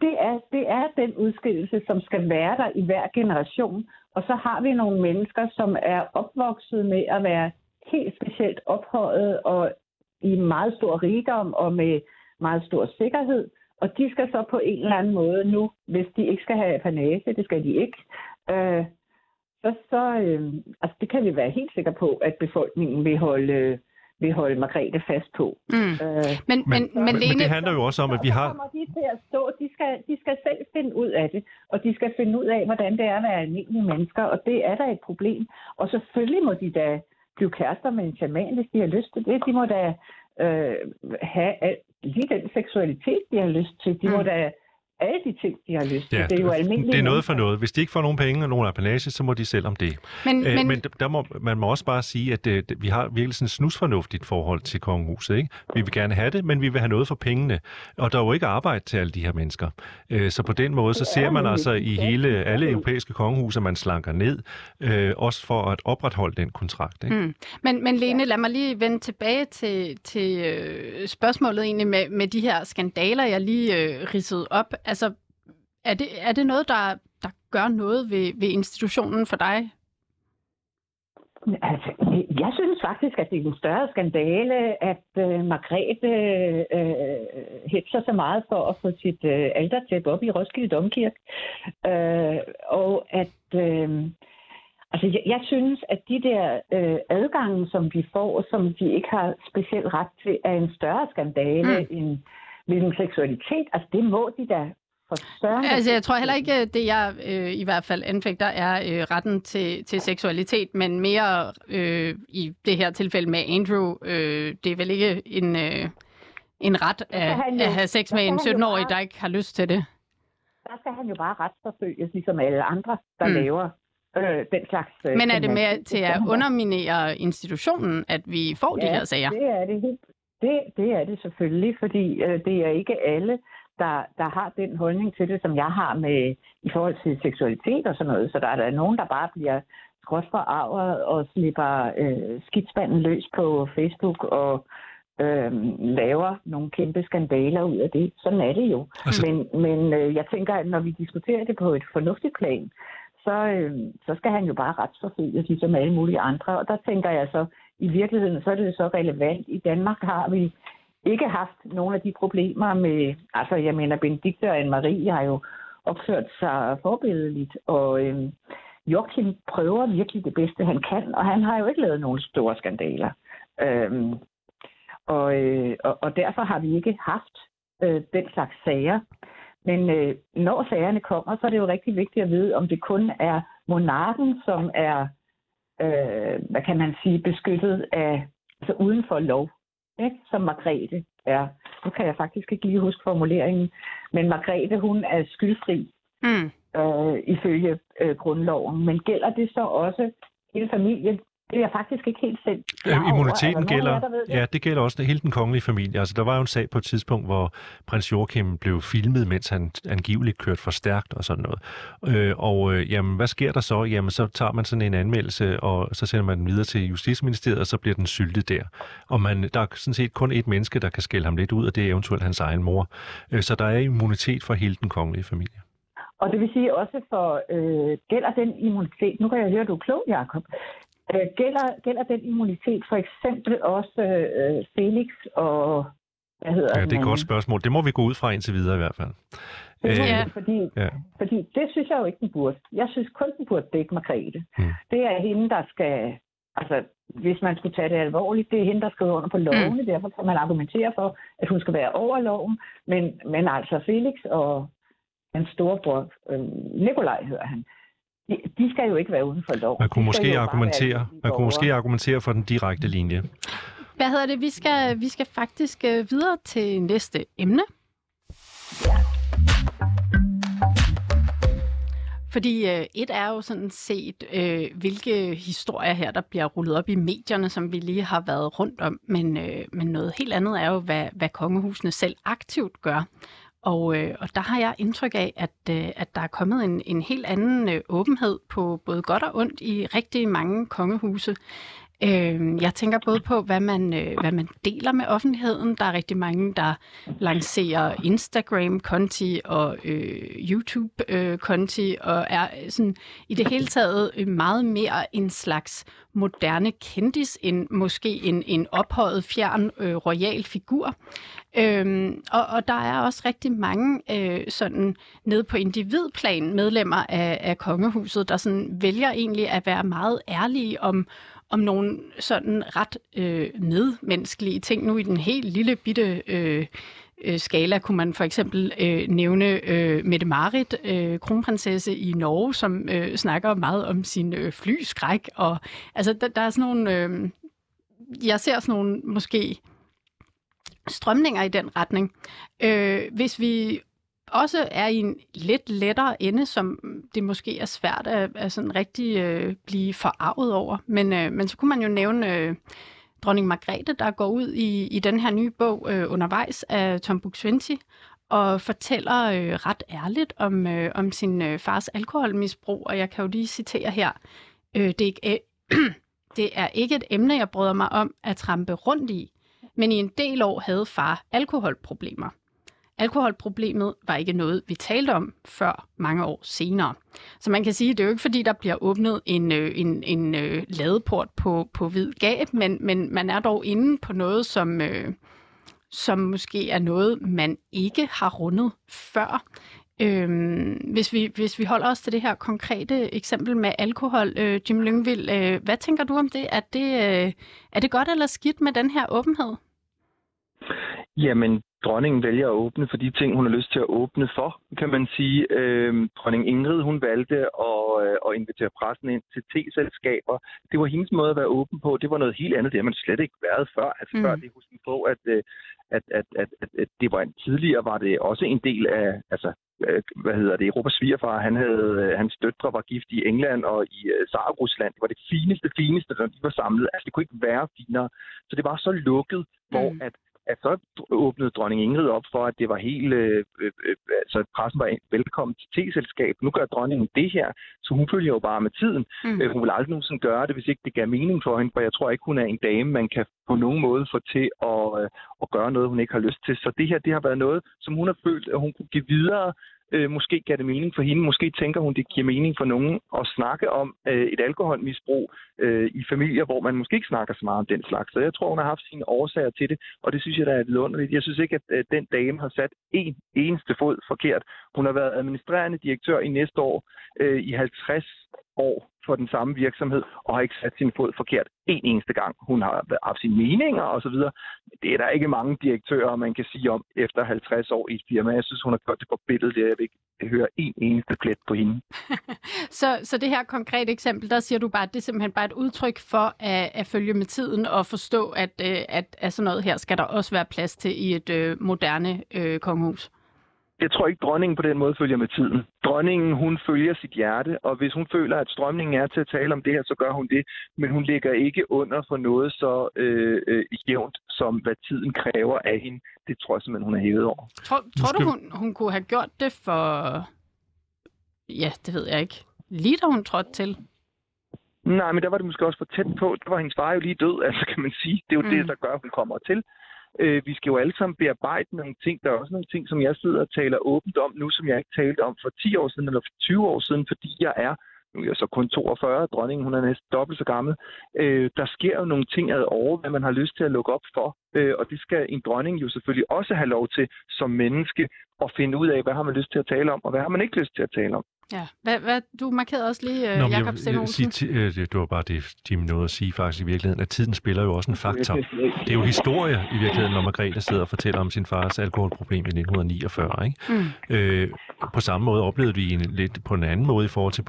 det er, det er den udskillelse, som skal være der i hver generation. Og så har vi nogle mennesker, som er opvokset med at være helt specielt ophøjet og i meget stor rigdom og med meget stor sikkerhed. Og de skal så på en eller anden måde nu, hvis de ikke skal have panage, det skal de ikke, øh, så, så øh, altså det kan vi være helt sikre på, at befolkningen vil holde, vil holde Margrethe fast på. Mm. Øh, Men, men, men, men, men det handler jo også om, at vi og så har... kommer de til at stå, de skal, de skal selv finde ud af det, og de skal finde ud af, hvordan det er at være almindelige mennesker, og det er da et problem. Og selvfølgelig må de da blive kærester med en shaman, hvis de har lyst til det. De må da øh, have al, lige den seksualitet, de har lyst til. De må Mm. da alle de ting, de har lyst til. Ja, det er jo almindelige det er noget for noget. Hvis de ikke får nogen penge og nogen apanage, så må de selv om det. men, Øh, men, men der må, man må også bare sige, at øh, vi har virkelig sådan et snusfornuftigt forhold til kongehuset. Ikke? Vi vil gerne have det, men vi vil have noget for pengene. Og der er jo ikke arbejde til alle de her mennesker. Øh, så på den måde, så er ser man altså i hele alle europæiske kongehuse, at man slanker ned, øh, også for at opretholde den kontrakt. Ikke? Mm. Men, men Lene, lad mig lige vende tilbage til, til øh, spørgsmålet egentlig med, med de her skandaler, jeg lige øh, ridsede op. Altså, er det, er det noget, der, der gør noget ved, ved institutionen for dig? Altså, jeg synes faktisk, at det er en større skandale, at øh, Margrethe øh, hætter så meget for at få sit øh, aldertæppe op i Roskilde Domkirke. Øh, og at... Øh, altså, jeg, jeg synes, at de der øh, adgange, som de får, som de ikke har specielt ret til, er en større skandale mm. end hvilken seksualitet. Altså, det må de da søren. Altså, jeg tror heller ikke, det jeg øh, i hvert fald anfægter er øh, retten til, til seksualitet, men mere øh, i det her tilfælde med Andrew, øh, det er vel ikke en, øh, en ret at, han jo- at have sex med en han jo 17-årig, bare- der ikke har lyst til det. Der skal han jo bare retsforfølges, ligesom alle andre, der Mm. laver øh, den slags... Øh, Men er det med til at underminere institutionen, at vi får de her sager? det er det. helt- Det, det er det selvfølgelig, fordi øh, det er ikke alle, der, der har den holdning til det, som jeg har med i forhold til seksualitet og sådan noget. Så der er der nogen, der bare bliver skråt forarvet og slipper øh, skidspanden løs på Facebook og øh, laver nogle kæmpe skandaler ud af det. Sådan er det jo. Altså- Men, men øh, jeg tænker, at når vi diskuterer det på et fornuftigt plan, så, øh, så skal han jo bare retsforfølges, ligesom alle mulige andre. Og der tænker jeg så, i virkeligheden, så er det jo så relevant. I Danmark har vi ikke haft nogle af de problemer med, altså jeg mener, Benedikte og Anne-Marie har jo opført sig forbilledeligt, og øh, Joachim prøver virkelig det bedste, han kan, og han har jo ikke lavet nogen store skandaler. Øhm, og, øh, og, og derfor har vi ikke haft øh, den slags sager. Men øh, når sagerne kommer, så er det jo rigtig vigtigt at vide, om det kun er monarken, som er, øh, hvad kan man sige, beskyttet af, altså uden for lov, ikke? som Margrethe er. Nu kan jeg faktisk ikke lige huske formuleringen, men Margrethe, hun er skyldfri Mm. øh, ifølge øh, grundloven. Men gælder det så også hele familien? Det er jeg faktisk ikke helt selv Øh, over. Immuniteten af gælder, jer, det? ja, det gælder også hele den kongelige familie. Altså, der var jo en sag på et tidspunkt, hvor prins Joachim blev filmet, mens han angiveligt kørte for stærkt og sådan noget. Øh, og øh, jamen, hvad sker der så? Jamen, så tager man sådan en anmeldelse, og så sender man den videre til Justitsministeriet, og så bliver den syltet der. Og man, der er sådan set kun et menneske, der kan skælde ham lidt ud, og det er eventuelt hans egen mor. Øh, så der er immunitet for hele den kongelige familie. Og det vil sige også for, øh, gælder den immunitet, nu kan jeg høre, at du er klog, Jacob, øh, gælder, gælder den immunitet for eksempel også øh, Felix og, hvad hedder Ja, det er et godt spørgsmål. Det må vi gå ud fra indtil videre i hvert fald. Det Øh, Ja. fordi, ja. fordi det synes jeg jo ikke, den burde. Jeg synes kun, den burde dække Margrethe. Mm. Det er hende, der skal... Altså, hvis man skulle tage det alvorligt, det er hende, der skriver under på lovene. Mm. Derfor kan man argumentere for, at hun skal være over loven. Men, men altså Felix og hans storebror, øh, Nikolaj hedder han, de, de skal jo ikke være uden for loven. Man kunne, De måske argumentere, man kunne måske argumentere for den direkte linje. Hvad hedder det? Vi skal, vi skal faktisk øh, videre til næste emne. Fordi øh, et er jo sådan set, øh, hvilke historier her, der bliver rullet op i medierne, som vi lige har været rundt om, men, øh, men noget helt andet er jo, hvad, hvad kongehusene selv aktivt gør. Og, øh, og der har jeg indtryk af, at, øh, at der er kommet en, en helt anden øh, åbenhed på både godt og ondt i rigtig mange kongehuse. Øh, jeg tænker både på, hvad man, øh, hvad man deler med offentligheden. Der er rigtig mange, der lancerer Instagram-konti og øh, YouTube-konti, øh, og er øh, sådan i det hele taget øh, meget mere en slags moderne kendis, end måske en, en ophøjet, fjern, øh, royal figur. Øhm, og, og der er også rigtig mange øh, sådan nede på individplan medlemmer af, af kongehuset, der sådan vælger egentlig at være meget ærlige om, om nogle sådan ret øh, medmenneskelige ting. Nu i den helt lille bitte øh, øh, skala kunne man for eksempel øh, nævne øh, Mette Marit, øh, kronprinsesse i Norge, som øh, snakker meget om sin øh, flyskræk. Og, altså, der, der er sådan nogle... Øh, jeg ser sådan nogle måske strømninger i den retning. Øh, hvis vi også er i en lidt lettere ende, som det måske er svært at, at sådan rigtig øh, blive forarvet over. Men, øh, men så kunne man jo nævne øh, dronning Margrethe, der går ud i, i den her nye bog øh, undervejs af Tom Buk-Swienty, og fortæller øh, ret ærligt om, øh, om sin øh, fars alkoholmisbrug. Og jeg kan jo lige citere her. Øh, det, er ikke, øh, det er ikke et emne, jeg bryder mig om at trampe rundt i, men i en del år havde far alkoholproblemer. Alkoholproblemet var ikke noget, vi talte om før mange år senere. Så man kan sige, at det er jo ikke fordi, der bliver åbnet en, øh, en, en øh, ladeport på, på hvid gab, men, men man er dog inde på noget, som, øh, som måske er noget, man ikke har rundet før. Øhm, hvis, vi, hvis vi holder os til det her konkrete eksempel med alkohol, øh, Jim Lyngvild, øh, hvad tænker du om det? Er, det? øh, er det godt eller skidt med den her åbenhed? Jamen, dronningen vælger at åbne for de ting, hun har lyst til at åbne for, kan man sige. Øh, dronning Ingrid, hun valgte at, øh, at invitere pressen ind til te-selskaber. Det var hendes måde at være åben på. Det var noget helt andet. Det har man slet ikke været før. Altså mm. før det husk på, at, øh, at, at, at, at, at det var en, tidligere var det også en del af, altså øh, hvad hedder det, Europas svigerfar, han havde, hans døtre var gift i England og i uh, Tsar-Rusland. Det var det fineste, fineste, når de var samlet. Altså, det kunne ikke være finere. Så det var så lukket, mm. hvor at at så åbnede dronning Ingrid op for, at det var helt, øh, øh, øh altså pressen var velkommen til te-selskab. Nu gør dronningen det her, så hun følger jo bare med tiden. Mm. Øh, hun vil aldrig nogensinde gøre det, hvis ikke det gav mening for hende, for jeg tror ikke, hun er en dame, man kan på nogen måde få til at, øh, at gøre noget, hun ikke har lyst til. Så det her, det har været noget, som hun har følt, at hun kunne give videre Øh, måske gav det mening for hende. Måske tænker hun, det giver mening for nogen at snakke om øh, et alkoholmisbrug øh, i familier, hvor man måske ikke snakker så meget om den slags. Så jeg tror, hun har haft sine årsager til det, og det synes jeg, der er vidunderligt. Jeg synes ikke, at øh, den dame har sat en eneste fod forkert. Hun har været administrerende direktør i næste år øh, i 50 år for den samme virksomhed, og har ikke sat sin fod forkert en eneste gang. Hun har haft sine meninger osv. Det er der ikke mange direktører, man kan sige om efter 50 år i et firma. Jeg synes, hun har gjort det på billedet. Jeg vil ikke høre en eneste plet på hende. så, så det her konkrete eksempel, der siger du bare, at det er simpelthen bare et udtryk for at, at følge med tiden og forstå, at, øh, at, at sådan noget her skal der også være plads til i et øh, moderne øh, kongehus jeg tror ikke, dronningen på den måde følger med tiden. Dronningen, hun følger sit hjerte, og hvis hun føler, at strømningen er til at tale om det her, så gør hun det. Men hun ligger ikke under for noget så øh, øh, jævnt, som hvad tiden kræver af hende. Det tror jeg simpelthen, hun er hævet over. Tror, tror du, hun, hun kunne have gjort det for... Ja, det ved jeg ikke. Lige da hun trådte til? Nej, men der var det måske også for tæt på. Der var hendes far jo lige død, altså kan man sige. Det er jo mm. det, der gør, at hun kommer til. Øh, vi skal jo alle sammen bearbejde nogle ting. Der er også nogle ting, som jeg sidder og taler åbent om nu, som jeg ikke talte om for 10 år siden eller for 20 år siden, fordi jeg er nu er jeg så kun 42, dronningen hun er næsten dobbelt så gammel. Øh, der sker jo nogle ting ad over, hvad man har lyst til at lukke op for. Øh, og det skal en dronning jo selvfølgelig også have lov til som menneske at finde ud af, hvad har man lyst til at tale om, og hvad har man ikke lyst til at tale om. Ja, hvad, hvad, du markerede også lige, Nå, Jacob Sten sige, øh, det, var bare det, Jim nåede at sige faktisk i virkeligheden, at tiden spiller jo også en faktor. Det er jo historie i virkeligheden, når Margrethe sidder og fortæller om sin fars alkoholproblem i 1949. Ikke? Mm. Øh, på samme måde oplevede vi en, lidt på en anden måde i forhold til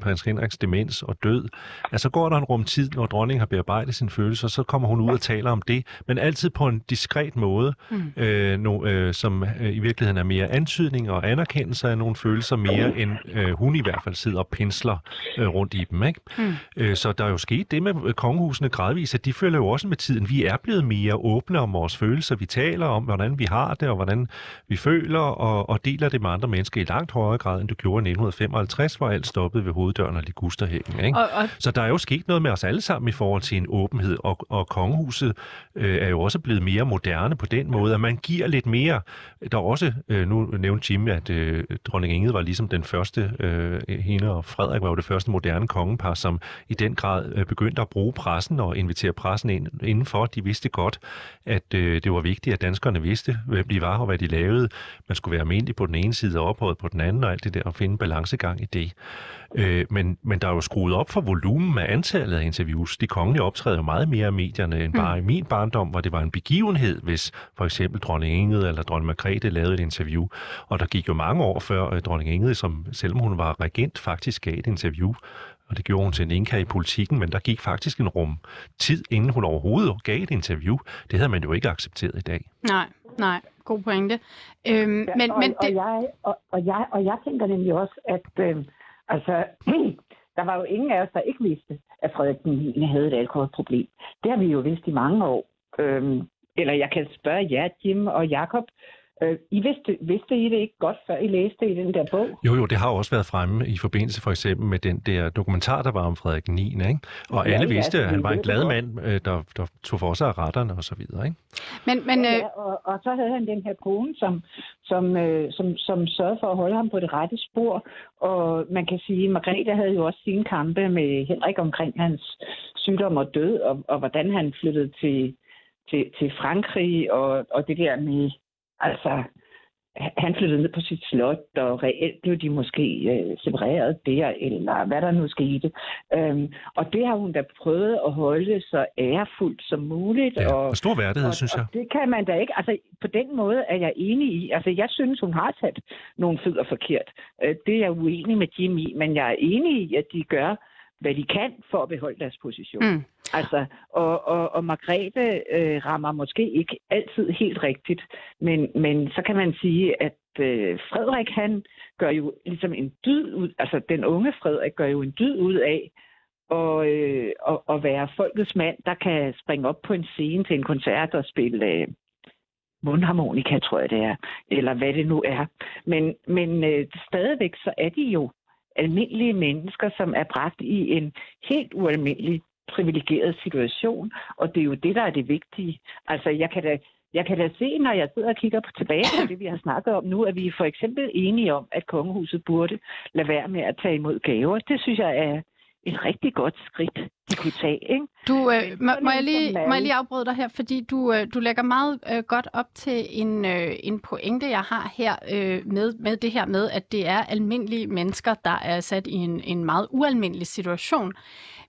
prins Henriks demens og død. Altså går der en rum tid, når dronningen har bearbejdet sine følelser, så kommer hun ud og taler om det, men altid på en diskret måde, mm. øh, no, øh, som øh, i virkeligheden er mere antydning og anerkendelse af nogle følelser mere end øh, øh, hun i hvert fald sidder og pensler øh, rundt i dem. Ikke? Mm. Øh, så der er jo sket det med øh, kongehusene gradvist, at de følger jo også med tiden. Vi er blevet mere åbne om vores følelser. Vi taler om, hvordan vi har det, og hvordan vi føler, og, og deler det med andre mennesker i langt højere grad, end du gjorde i 1955, hvor alt stoppede ved hoveddøren og ligusterhængen. Ikke? Og, og... Så der er jo sket noget med os alle sammen i forhold til en åbenhed, og, og kongehuset øh, er jo også blevet mere moderne på den måde, at man giver lidt mere. Der er også, øh, nu nævnte Jimmy, at øh, dronning Ingrid var ligesom den første, øh, hende og Frederik var jo det første moderne kongepar, som i den grad øh, begyndte at bruge pressen og invitere pressen ind, indenfor. De vidste godt, at øh, det var vigtigt, at danskerne vidste, hvem de var og hvad de lavede. Man skulle være almindelig på den ene side og ophøjet på den anden, og alt det der, og finde balancegang i det. Øh, men, men der er jo skruet op for volumen af antallet af interviews. De kongelige optræder jo meget mere i medierne end bare mm. i min barndom, hvor det var en begivenhed, hvis for eksempel dronning Ingrid eller dronning Margrethe lavede et interview. Og der gik jo mange år før øh, dronning Ingrid, som selvom hun var regent, faktisk gav et interview og det gjorde hun til en inka i politikken, men der gik faktisk en rum tid, inden hun overhovedet gav et interview. Det havde man jo ikke accepteret i dag. Nej, nej, god pointe. Øhm, ja, men, og, men det... og, jeg, og, og, jeg, og jeg tænker nemlig også, at øh, altså, der var jo ingen af os, der ikke vidste, at Frederik den 9. havde et alkoholproblem. Det har vi jo vidst i mange år. Øhm, eller jeg kan spørge jer, Jim og Jakob, Øh, I vidste, vidste I det ikke godt, før I læste i den der bog? Jo, jo, det har også været fremme i forbindelse for eksempel med den der dokumentar, der var om Frederik 9. Ikke? Og ja, alle vidste, at han var en glad mand, øh, der, der tog for sig af retterne og så videre. Ikke? Men, men, ja, øh... og, og så havde han den her kone, som, som, øh, som, som sørgede for at holde ham på det rette spor. Og man kan sige, at Margrethe havde jo også sine kampe med Henrik omkring hans sygdom og død, og, og hvordan han flyttede til, til, til Frankrig, og, og det der med Altså, han flyttede ned på sit slot, og reelt blev de måske øh, separeret der, eller hvad der nu skete. Øhm, og det har hun da prøvet at holde så ærefuldt som muligt. Ja, og, og stor værdighed, og, synes jeg. Og det kan man da ikke. Altså, på den måde er jeg enig i. Altså, jeg synes, hun har sat nogle fødder forkert. Øh, det er jeg uenig med Jimmy, men jeg er enig i, at de gør, hvad de kan for at beholde deres position. Mm. Altså, og, og, og Margrethe øh, rammer måske ikke altid helt rigtigt, men, men så kan man sige, at øh, Frederik han gør jo ligesom en dyd ud, altså den unge Frederik gør jo en dyd ud af og, øh, og, og være folkets mand, der kan springe op på en scene til en koncert og spille øh, mundharmonika, tror jeg det er, eller hvad det nu er. Men, men øh, stadigvæk så er de jo almindelige mennesker, som er bragt i en helt ualmindelig privilegeret situation, og det er jo det, der er det vigtige. Altså, jeg kan da, jeg kan da se, når jeg sidder og kigger på tilbage på det, vi har snakket om nu, at vi er for eksempel enige om, at kongehuset burde lade være med at tage imod gaver. Det synes jeg er et rigtig godt skridt, de kunne tage. Ikke? Du, øh, må, må, jeg lige, må jeg lige afbryde dig her, fordi du, øh, du lægger meget øh, godt op til en, øh, en pointe, jeg har her øh, med, med det her med, at det er almindelige mennesker, der er sat i en, en meget ualmindelig situation.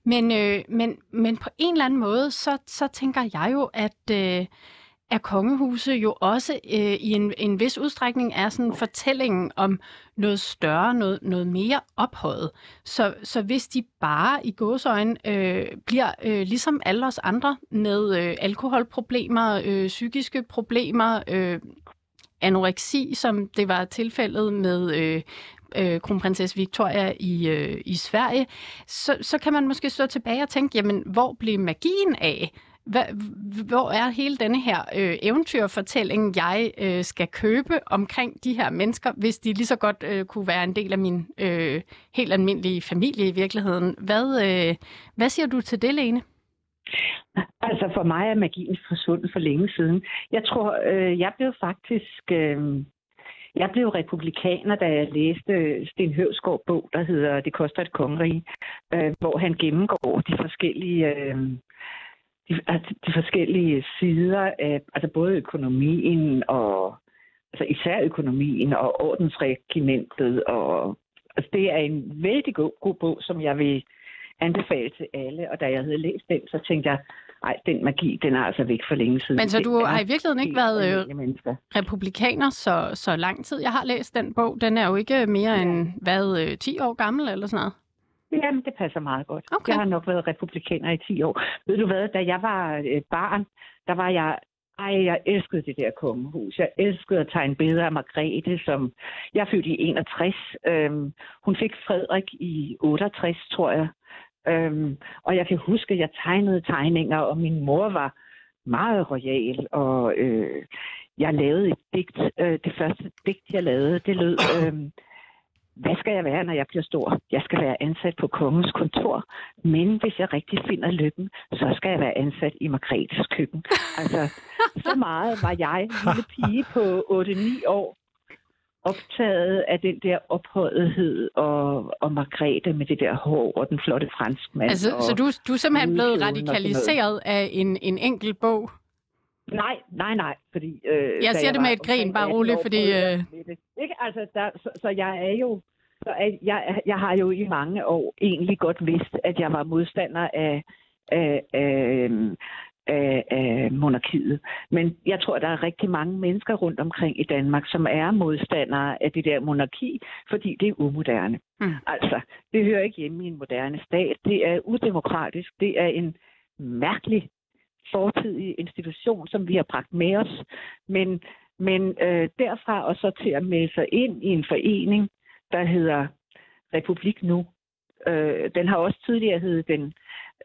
Men, øh, men, men på en eller anden måde, så, så tænker jeg jo, at... Øh, at kongehuse jo også øh, i en, en vis udstrækning er sådan fortællingen om noget større, noget, noget mere ophøjet. Så, så hvis de bare i gåsøjne øh, bliver øh, ligesom alle os andre med øh, alkoholproblemer, øh, psykiske problemer, øh, anoreksi, som det var tilfældet med øh, øh, kronprinsesse Victoria i, øh, i Sverige, så, så kan man måske stå tilbage og tænke, jamen, hvor blev magien af? Hvad, hvor er hele denne her øh, eventyrfortælling, jeg øh, skal købe omkring de her mennesker, hvis de lige så godt øh, kunne være en del af min øh, helt almindelige familie i virkeligheden? Hvad, øh, hvad siger du til det, Lene? Altså for mig er magien forsvundet for længe siden. Jeg tror, øh, jeg blev faktisk... Øh, jeg blev republikaner, da jeg læste Sten Høvsgaard bog, der hedder Det koster et kongerige, øh, hvor han gennemgår de forskellige øh, de, altså, de forskellige sider af altså både økonomien og altså især økonomien og ordensregimentet. Og, altså det er en vældig god, god bog, som jeg vil anbefale til alle. Og da jeg havde læst den, så tænkte jeg, nej, den magi, den er altså væk for længe siden. Men så du har i virkeligheden ikke været øh, republikaner så, så lang tid. Jeg har læst den bog. Den er jo ikke mere ja. end, hvad, 10 øh, år gammel eller sådan noget? Jamen, det passer meget godt. Okay. Jeg har nok været republikaner i 10 år. Ved du hvad, da jeg var et barn, der var jeg Ej, jeg elskede det der kongehus. Jeg elskede at tegne billeder af Margrethe, som jeg fødte i 61. Øhm, hun fik Frederik i 68, tror jeg. Øhm, og jeg kan huske, at jeg tegnede tegninger, og min mor var meget royal, og øh, jeg lavede et digt. Øh, det første digt, jeg lavede, det lød... Øh, hvad skal jeg være, når jeg bliver stor? Jeg skal være ansat på kongens kontor, men hvis jeg rigtig finder lykken, så skal jeg være ansat i Margrethes køkken. Altså, så meget var jeg, lille pige på 8-9 år, optaget af den der ophøjethed og, og Margrethe med det der hår og den flotte franskmand. Altså, og så du, du er simpelthen blevet radikaliseret af en, en enkelt bog? Nej, nej, nej, fordi... Øh, Jeg siger det med et grin, bare 18 roligt, fordi, øh. Ikke? Altså, der, så, så jeg er jo... Så er, jeg, jeg har jo i mange år egentlig godt vidst, at jeg var modstander af, af, af, af, af monarkiet. Men jeg tror, der er rigtig mange mennesker rundt omkring i Danmark, som er modstandere af det der monarki, fordi det er umoderne. Mm. Altså, det hører ikke hjemme i en moderne stat. Det er udemokratisk. Det er en mærkelig fortidig institution, som vi har bragt med os. Men, men øh, derfra og så til at melde sig ind i en forening, der hedder Republik Nu. Øh, den har også tidligere heddet den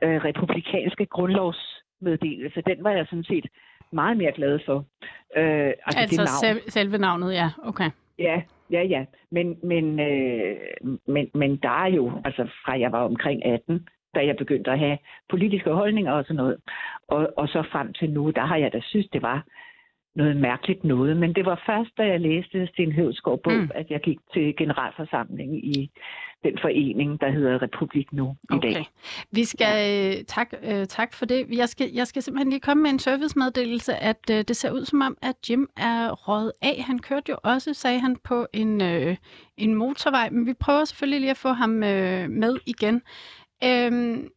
øh, republikanske grundlovsmeddelelse. Den var jeg sådan set meget mere glad for. Øh, altså, Altså det navn. selv, selve navnet, ja. Okay. Ja, ja, ja. Men, men, øh, men, men der er jo, altså fra jeg var omkring 18, da jeg begyndte at have politiske holdninger og sådan noget, og, og så frem til nu, der har jeg da synes, det var noget mærkeligt noget. Men det var først, da jeg læste Sten Høvsgaard bog, Mm. at jeg gik til generalforsamling i den forening, der hedder Republik Nu i Okay. dag. Vi skal, øh, tak, øh, tak for det. Jeg skal, jeg skal simpelthen lige komme med en servicemeddelelse, at øh, det ser ud som om, at Jim er røget af. Han kørte jo også, sagde han, på en, øh, en motorvej, men vi prøver selvfølgelig lige at få ham øh, med igen. Øhm,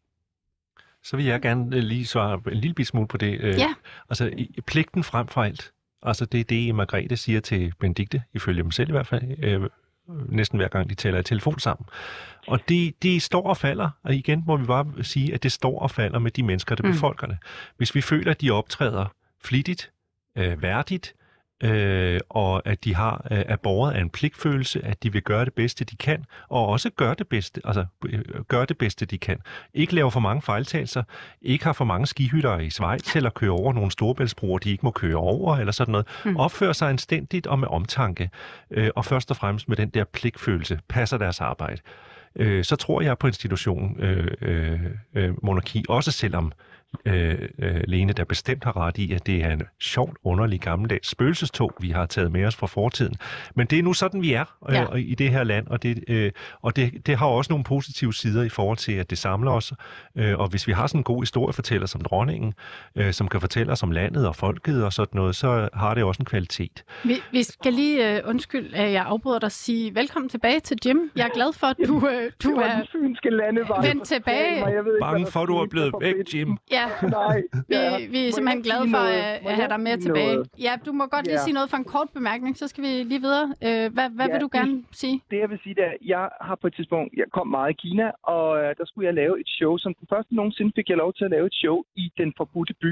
Så vil jeg gerne øh, lige svare en lille smule på det. Øh, Ja. Altså, pligten frem for alt. Altså, det er det, Margrethe siger til Benedikte, ifølge dem selv i hvert fald, øh, næsten hver gang de taler i telefon sammen. Og det, det står og falder, og igen må vi bare sige, at det står og falder med de mennesker, der mm. befolker det. Hvis vi føler, at de optræder flittigt, øh, værdigt, øh, og at de har øh, er borget af en pligtfølelse, at de vil gøre det bedste, de kan, og også gøre det bedste, altså øh, gøre det bedste, de kan. Ikke lave for mange fejltagelser, ikke har for mange skihytter i Schweiz, eller køre over nogle storebæltsbroer, de ikke må køre over, eller sådan noget. Mm. Mm. Opfør sig anstændigt og med omtanke, øh, og først og fremmest med den der pligtfølelse, passer deres arbejde. Øh, så tror jeg på institutionen øh, øh, øh, monarki, også selvom øh, øh, Lene, der bestemt har ret i, at det er en sjovt, underlig, gammeldags spøgelsestog, vi har taget med os fra fortiden. Men det er nu sådan, vi er øh, Ja. i det her land, og, det, øh, og det, det har også nogle positive sider i forhold til, at det samler os. Øh, og hvis vi har sådan en god historiefortæller som dronningen, øh, som kan fortælle os om landet og folket og sådan noget, så har det også en kvalitet. vi, vi skal lige, øh, undskyld, at jeg afbryder dig, og sige velkommen tilbage til Jim. Jeg er glad for, at du, øh, du er vendt tilbage. Jeg ved ikke, Bange for, at du er blevet væk. Jim. Ja, Nej. vi, ja. vi er Må simpelthen glade for at, at have dig med tilbage. noget? Ja, du må godt lige Ja. sige noget for en kort bemærkning, så skal vi lige videre. Øh, hvad hvad Ja, vil du det- gerne sige? det jeg vil sige, det er, at jeg har på et tidspunkt, jeg kom meget i Kina, og øh, der skulle jeg lave et show, som den første nogensinde fik jeg lov til at lave et show i den forbudte by.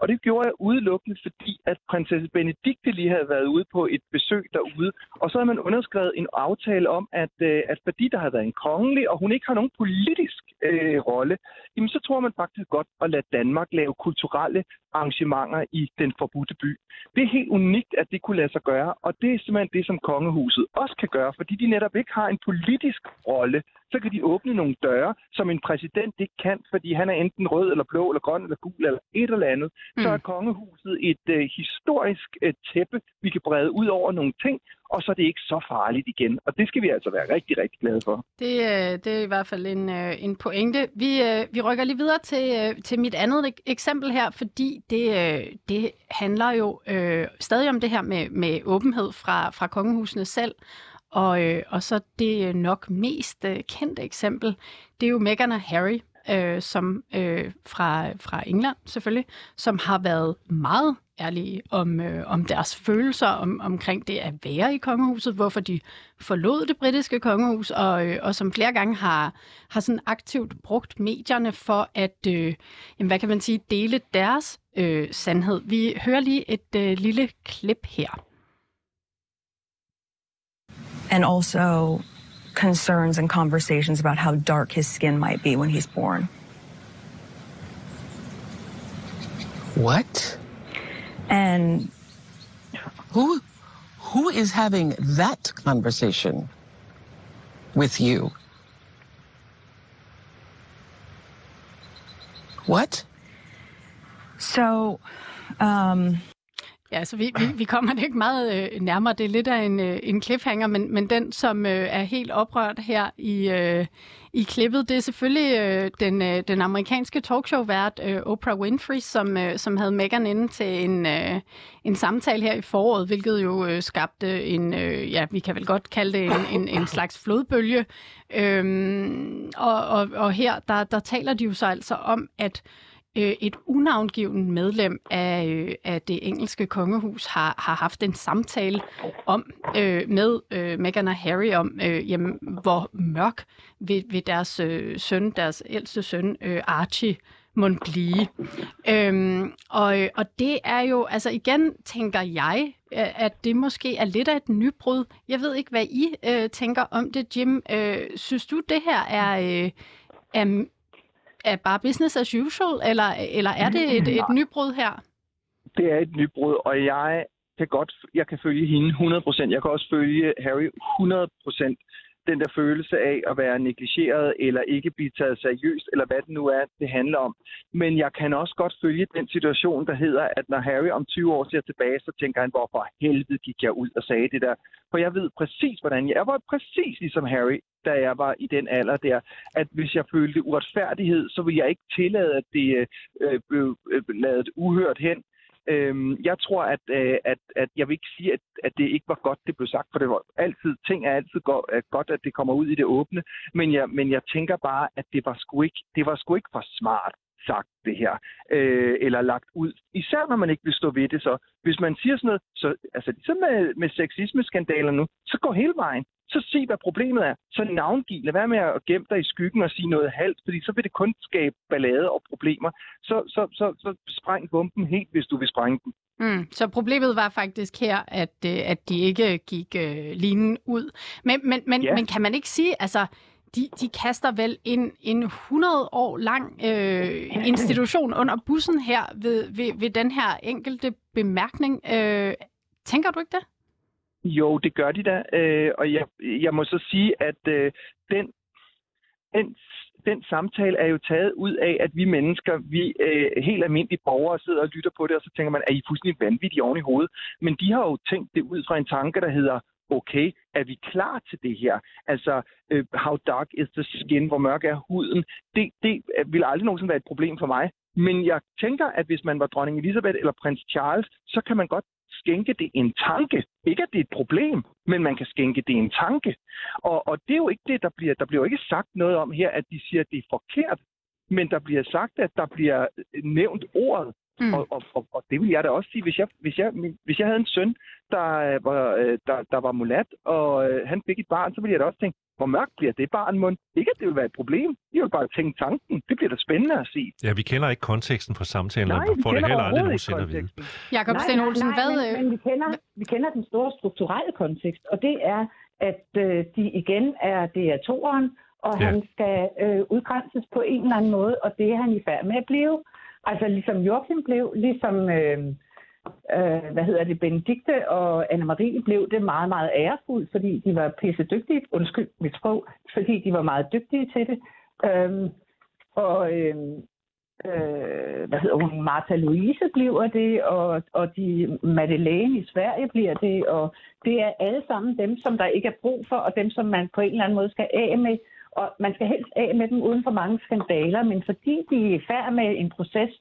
Og det gjorde jeg udelukkende, fordi at prinsesse Benedikte lige havde været ude på et besøg derude, og så havde man underskrevet en aftale om, at, øh, at fordi der havde været en kongelig, og hun ikke har nogen politisk øh, rolle, jamen så tror man faktisk godt at lade Danmark lave kulturelle arrangementer i den forbudte by. Det er helt unikt, at det kunne lade sig gøre, og det er simpelthen det, som kongehuset også kan gøre, fordi de netop ikke har en politisk rolle. Så kan de åbne nogle døre, som en præsident ikke kan, fordi han er enten rød eller blå eller grøn eller gul eller et eller andet. Mm. Så er kongehuset et øh, historisk øh, tæppe, vi kan brede ud over nogle ting, og så er det ikke så farligt igen. Og det skal vi altså være rigtig, rigtig glade for. Det, øh, det er i hvert fald en, øh, en pointe. Vi, øh, vi rykker lige videre til, til mit andet ek- eksempel her, fordi det, det handler jo øh, stadig om det her med, med åbenhed fra, fra kongehusene selv. Og, øh, og så det øh, nok mest øh, kendte eksempel, det er jo Meghan og Harry, øh, som øh, fra, fra England selvfølgelig, som har været meget ærlige om, øh, om deres følelser om, omkring det at være i kongehuset, hvorfor de forlod det britiske kongehus, og, øh, og som flere gange har, har sådan aktivt brugt medierne for at, øh, jamen, hvad kan man sige, dele deres øh, sandhed. Vi hører lige et øh, lille klip her. And also concerns and conversations about how dark his skin might be when he's born. What? And Who who is having that conversation with you? What? so, um, Ja, så vi, vi, vi kommer det ikke meget øh, nærmere. Det er lidt af en, øh, en cliffhanger, men, men den, som øh, er helt oprørt her i, øh, i klippet, det er selvfølgelig øh, den, øh, den amerikanske talkshow-vært øh, Oprah Winfrey, som, øh, som havde Meghan inde til en, øh, en samtale her i foråret, hvilket jo øh, skabte en, øh, ja, vi kan vel godt kalde det en, en, en slags flodbølge. Øhm, og, og, og her, der, der taler de jo så altså om, at øh, et unavngivet medlem af, øh, af det engelske kongehus har, har haft en samtale om øh, med øh, Meghan og Harry om, øh, jamen, hvor mørk vil, vil deres øh, søn, deres ældste søn, øh, Archie, må blive. Øhm, og, øh, og det er jo, altså igen tænker jeg, øh, at det måske er lidt af et nybrud. Jeg ved ikke, hvad I øh, tænker om det, Jim. Øh, synes du, det her er, øh, er, er bare business as usual, eller, eller er det et, et nybrud her? det er et nybrud, og jeg kan godt, jeg kan følge hende 100%. Jeg kan også følge Harry 100%. Den der følelse af at være negligeret, eller ikke blive taget seriøst, eller hvad det nu er, det handler om. Men jeg kan også godt følge den situation, der hedder, at når Harry om 20 år ser tilbage, så tænker han, hvorfor helvede gik jeg ud og sagde det der. For jeg ved præcis, hvordan jeg, jeg var præcis ligesom Harry, da jeg var i den alder der, at hvis jeg følte uretfærdighed, så ville jeg ikke tillade, at det øh, blev øh, øh, øh lavet uhørt hen. Øhm, jeg tror, at, øh, at, at jeg vil ikke sige, at, at det ikke var godt, det blev sagt, for det var altid, ting er altid go- er godt, at det kommer ud i det åbne, men jeg, men jeg tænker bare, at det var sgu ikke, det var sgu ikke for smart sagt det her, øh, eller lagt ud. Især når man ikke vil stå ved det, så hvis man siger sådan noget, så altså ligesom med, med sexisme-skandaler nu, så går hele vejen. Så se, hvad problemet er. Så navngiv. Lad være med at gemme dig i skyggen og sige noget halvt, fordi så vil det kun skabe ballade og problemer. Så, så, så, så spræng bomben helt, hvis du vil sprænge den. Mm, så problemet var faktisk her, at, øh, at de ikke gik øh, linen ud. Men, men, men, Ja. men kan man ikke sige, altså, de, de kaster vel en, en 100 år lang øh, institution under bussen her ved, ved, ved den her enkelte bemærkning. Øh, tænker du ikke det? Jo, det gør de da. Øh, og jeg, jeg må så sige, at øh, den, den, den samtale er jo taget ud af, at vi mennesker, vi øh, helt almindelige borgere, sidder og lytter på det, og så tænker man, er I fuldstændig vanvittige oven i hovedet? Men de har jo tænkt det ud fra en tanke, der hedder, okay, er vi klar til det her? Altså, øh, how dark is the skin? Hvor mørk er huden? Det, det vil aldrig nogensinde være et problem for mig. Men jeg tænker, at hvis man var dronning Elizabeth eller prins Charles, så kan man godt skænke det en tanke. Ikke at det er et problem, men man kan skænke det en tanke. Og, og det er jo ikke det, der bliver, der bliver jo ikke sagt noget om her, at de siger, at det er forkert. Men der bliver sagt, at der bliver øh, nævnt ordet. Mm. Og, og, og, og det vil jeg da også sige, hvis jeg, hvis jeg, hvis jeg havde en søn, der øh, var, øh, der, der var mulat, og øh, han fik et barn, så ville jeg da også tænke, hvor mørkt bliver det barn mund? Ikke, at det vil være et problem. Jeg vil bare tænke tanken. Det bliver da spændende at se. Ja, vi kender ikke konteksten for samtalen, Nej, og vi får det heller aldrig nogensinde at vide. Jakob Sten Olsen, hvad... men, men vi, kender, vi kender den store strukturelle kontekst, og det er, at øh, de igen er, det er toeren, og Ja. ja. han skal øh, udgrænses på en eller anden måde, og det er han i færd med at blive. Altså ligesom Joachim blev, ligesom øh, øh, hvad hedder det, Benedikte og Anne-Marie blev det meget, meget ærefuldt, fordi de var pisse dygtige, undskyld mit sprog, fordi de var meget dygtige til det. Øh, og øh, øh, hvad hedder hun, Martha Louise bliver det, og, og de Madeleine i Sverige bliver det, og det er alle sammen dem, som der ikke er brug for, og dem, som man på en eller anden måde skal af med. Og man skal helst af med dem uden for mange skandaler, men fordi de er i færd med en proces,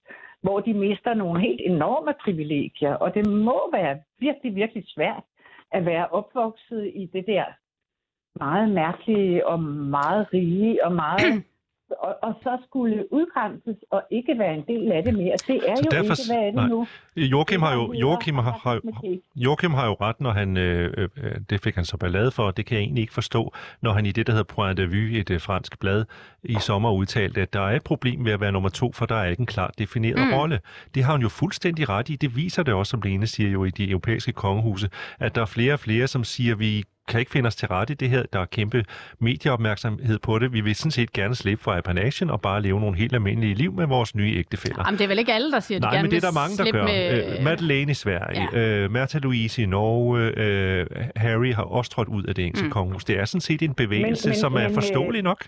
hvor de mister nogle helt enorme privilegier, og det må være virkelig, virkelig svært at være opvokset i det der meget mærkelige og meget rige og meget og, og så skulle udgrænses og ikke være en del af det mere. Det er Så jo derfor- ikke, hvad er det nej. nu? Joachim har jo, Joachim har, har. Joachim har jo ret, når han, øh, øh, det fik han så ballade for, og det kan jeg egentlig ikke forstå, når han i det, der hedder Point de Vue, et øh, fransk blad, i sommer udtalte, at der er et problem ved at være nummer to, for der er ikke en klart defineret mm. rolle. Det har han jo fuldstændig ret i. Det viser det også, som Lene siger jo i de europæiske kongehuse, at der er flere og flere, som siger, at vi kan ikke finde os til rette i det her. Der er kæmpe medieopmærksomhed på det. Vi vil sådan set gerne slippe fra apanagen og bare leve nogle helt almindelige liv med vores nye ægtefæller. Jamen, det er vel ikke alle, der siger, at de Nej, gerne men det er der mange, der slippe gør. Med, Øh, Madeleine i Sverige, Ja. øh, Märtha Louise i Norge, øh, Harry har også trådt ud af det engelske Mm. kongehus. Det er sådan set en bevægelse, Men- men- som er men, øh, forståelig nok.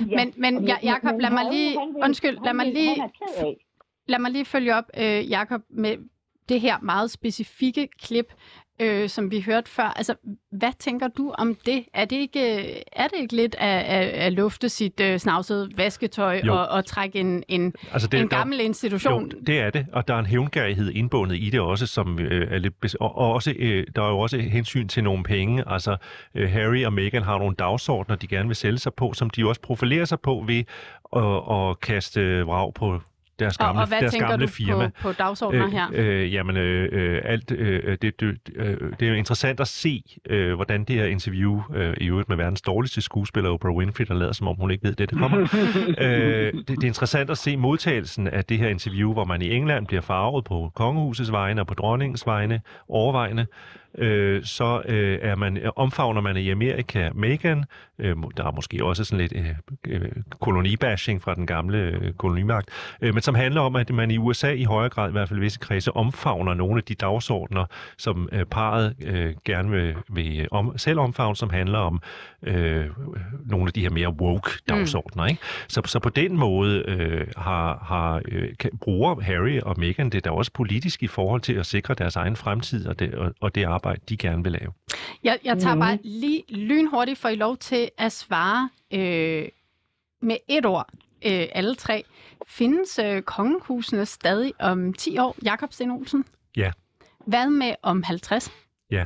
Ja, Men- men Ja- Jacob, lad mig lige- undskyld, lad mig lige-. Lad mig lige følge op, øh, Jakob, med det her meget specifikke klip, øh, som vi hørte før. Altså, hvad tænker du om det? Er det ikke, øh, er det ikke lidt at, at, at lufte sit øh, snavsede vasketøj Jo. og, og trække en, en, Altså, det, en der- gammel institution? Jo, det er det, og der er en hævngærighed indbundet i det også, som øh, er lidt og, og også, øh, der er jo også hensyn til nogle penge. Altså, øh, Harry og Meghan har nogle dagsordner, de gerne vil sælge sig på, som de også profilerer sig på ved at, at kaste vrag på deres gamle, og hvad deres tænker gamle du firma. på, på dagsordner her? Øh, jamen, øh, øh, alt, øh, det, det, øh, det er interessant at se, øh, hvordan det her interview, øh, i øvrigt med verdens dårligste skuespiller, Oprah Winfrey, der lader som om hun ikke ved det, det kommer. øh, det, det er interessant at se modtagelsen af det her interview, hvor man i England bliver farvet på kongehusets vegne og på dronningens vegne, overvejende. Øh, så øh, er man, omfavner man i Amerika Megan. Øh, der er måske også sådan lidt øh, øh, kolonibashing fra den gamle øh, kolonimagt, øh, men som handler om, at man i USA i højere grad, i hvert fald i visse kredse, omfavner nogle af de dagsordner, som øh, parret øh, gerne vil, vil om, selv omfavne, som handler om øh, nogle af de her mere woke dagsordner. Mm. Ikke? Så, så på den måde øh, har, har, øh, kan, bruger Harry og Meghan det da også politisk i forhold til at sikre deres egen fremtid og det, og, og det arbejde, de gerne vil lave. Jeg, jeg tager Mhm. bare lige lynhurtigt, for I lov til at svare øh, med et ord, øh, alle tre. Findes øh, kongehusene stadig om 10 år? Jakob Sten Olsen? Ja. Hvad med om 50? Ja.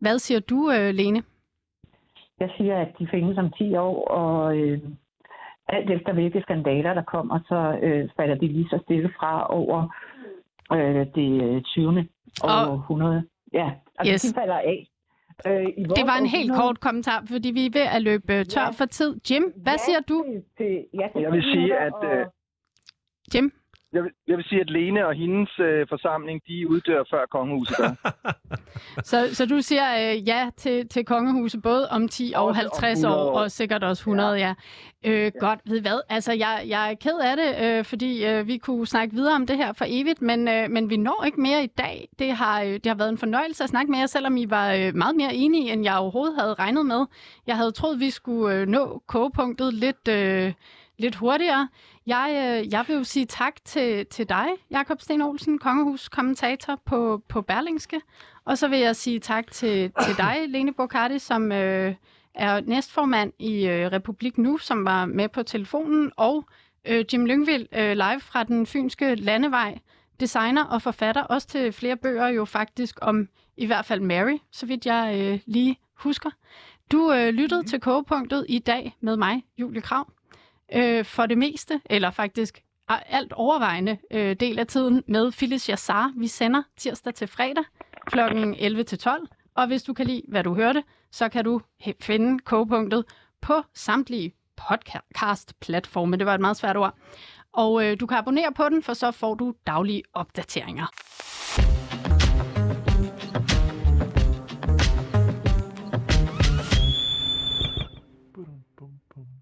Hvad siger du, øh, Lene? Jeg siger, at de findes om 10 år, og øh, alt efter hvilke skandaler der kommer, så øh, falder de lige så stille fra over øh, det øh, 20. Og- århundrede. Ja, altså Yes. de falder af. Øh, i vores Det var en helt kort kommentar, fordi vi er ved at løbe øh, tør Ja. for tid. Jim, hvad Ja, siger du? Til, til, ja, til Jeg vil sige, at, og- øh, Jim? Jeg vil, jeg vil sige, at Lene og hendes øh, forsamling, de uddør før kongehuset gør. Så, så du siger øh, ja til, til kongehuset, både om 10 og Også om 50 100 år, år. og sikkert også 100, ja. ja. Øh, godt, ved hvad? Altså, jeg, jeg er ked af det, øh, fordi øh, vi kunne snakke videre om det her for evigt, men, øh, men vi når ikke mere i dag. Det har, øh, det har været en fornøjelse at snakke med jer, selvom I var øh, meget mere enige, end jeg overhovedet havde regnet med. Jeg havde troet, vi skulle øh, nå kogepunktet lidt... Øh, lidt hurtigere. Jeg, øh, jeg vil jo sige tak til, til dig, Jakob Sten Olsen, kongehuskommentator på, på Berlingske. Og så vil jeg sige tak til, til dig, Lene Bocardi, som øh, er næstformand i øh, Republik Nu, som var med på telefonen, og øh, Jim Lyngvild øh, live fra den fynske landevej, designer og forfatter, også til flere bøger jo faktisk om i hvert fald Mary, så vidt jeg øh, lige husker. Du øh, lyttede til kogepunktet i dag med mig, Julie Krav. Øh, for det meste, eller faktisk alt overvejende øh, del af tiden med Phyllis Jassar. Vi sender tirsdag til fredag kl. 11 til 12. Og hvis du kan lide, hvad du hørte, så kan du finde kogepunktet på samtlige podcast-platforme. Det var et meget svært ord. Og øh, du kan abonnere på den, for så får du daglige opdateringer.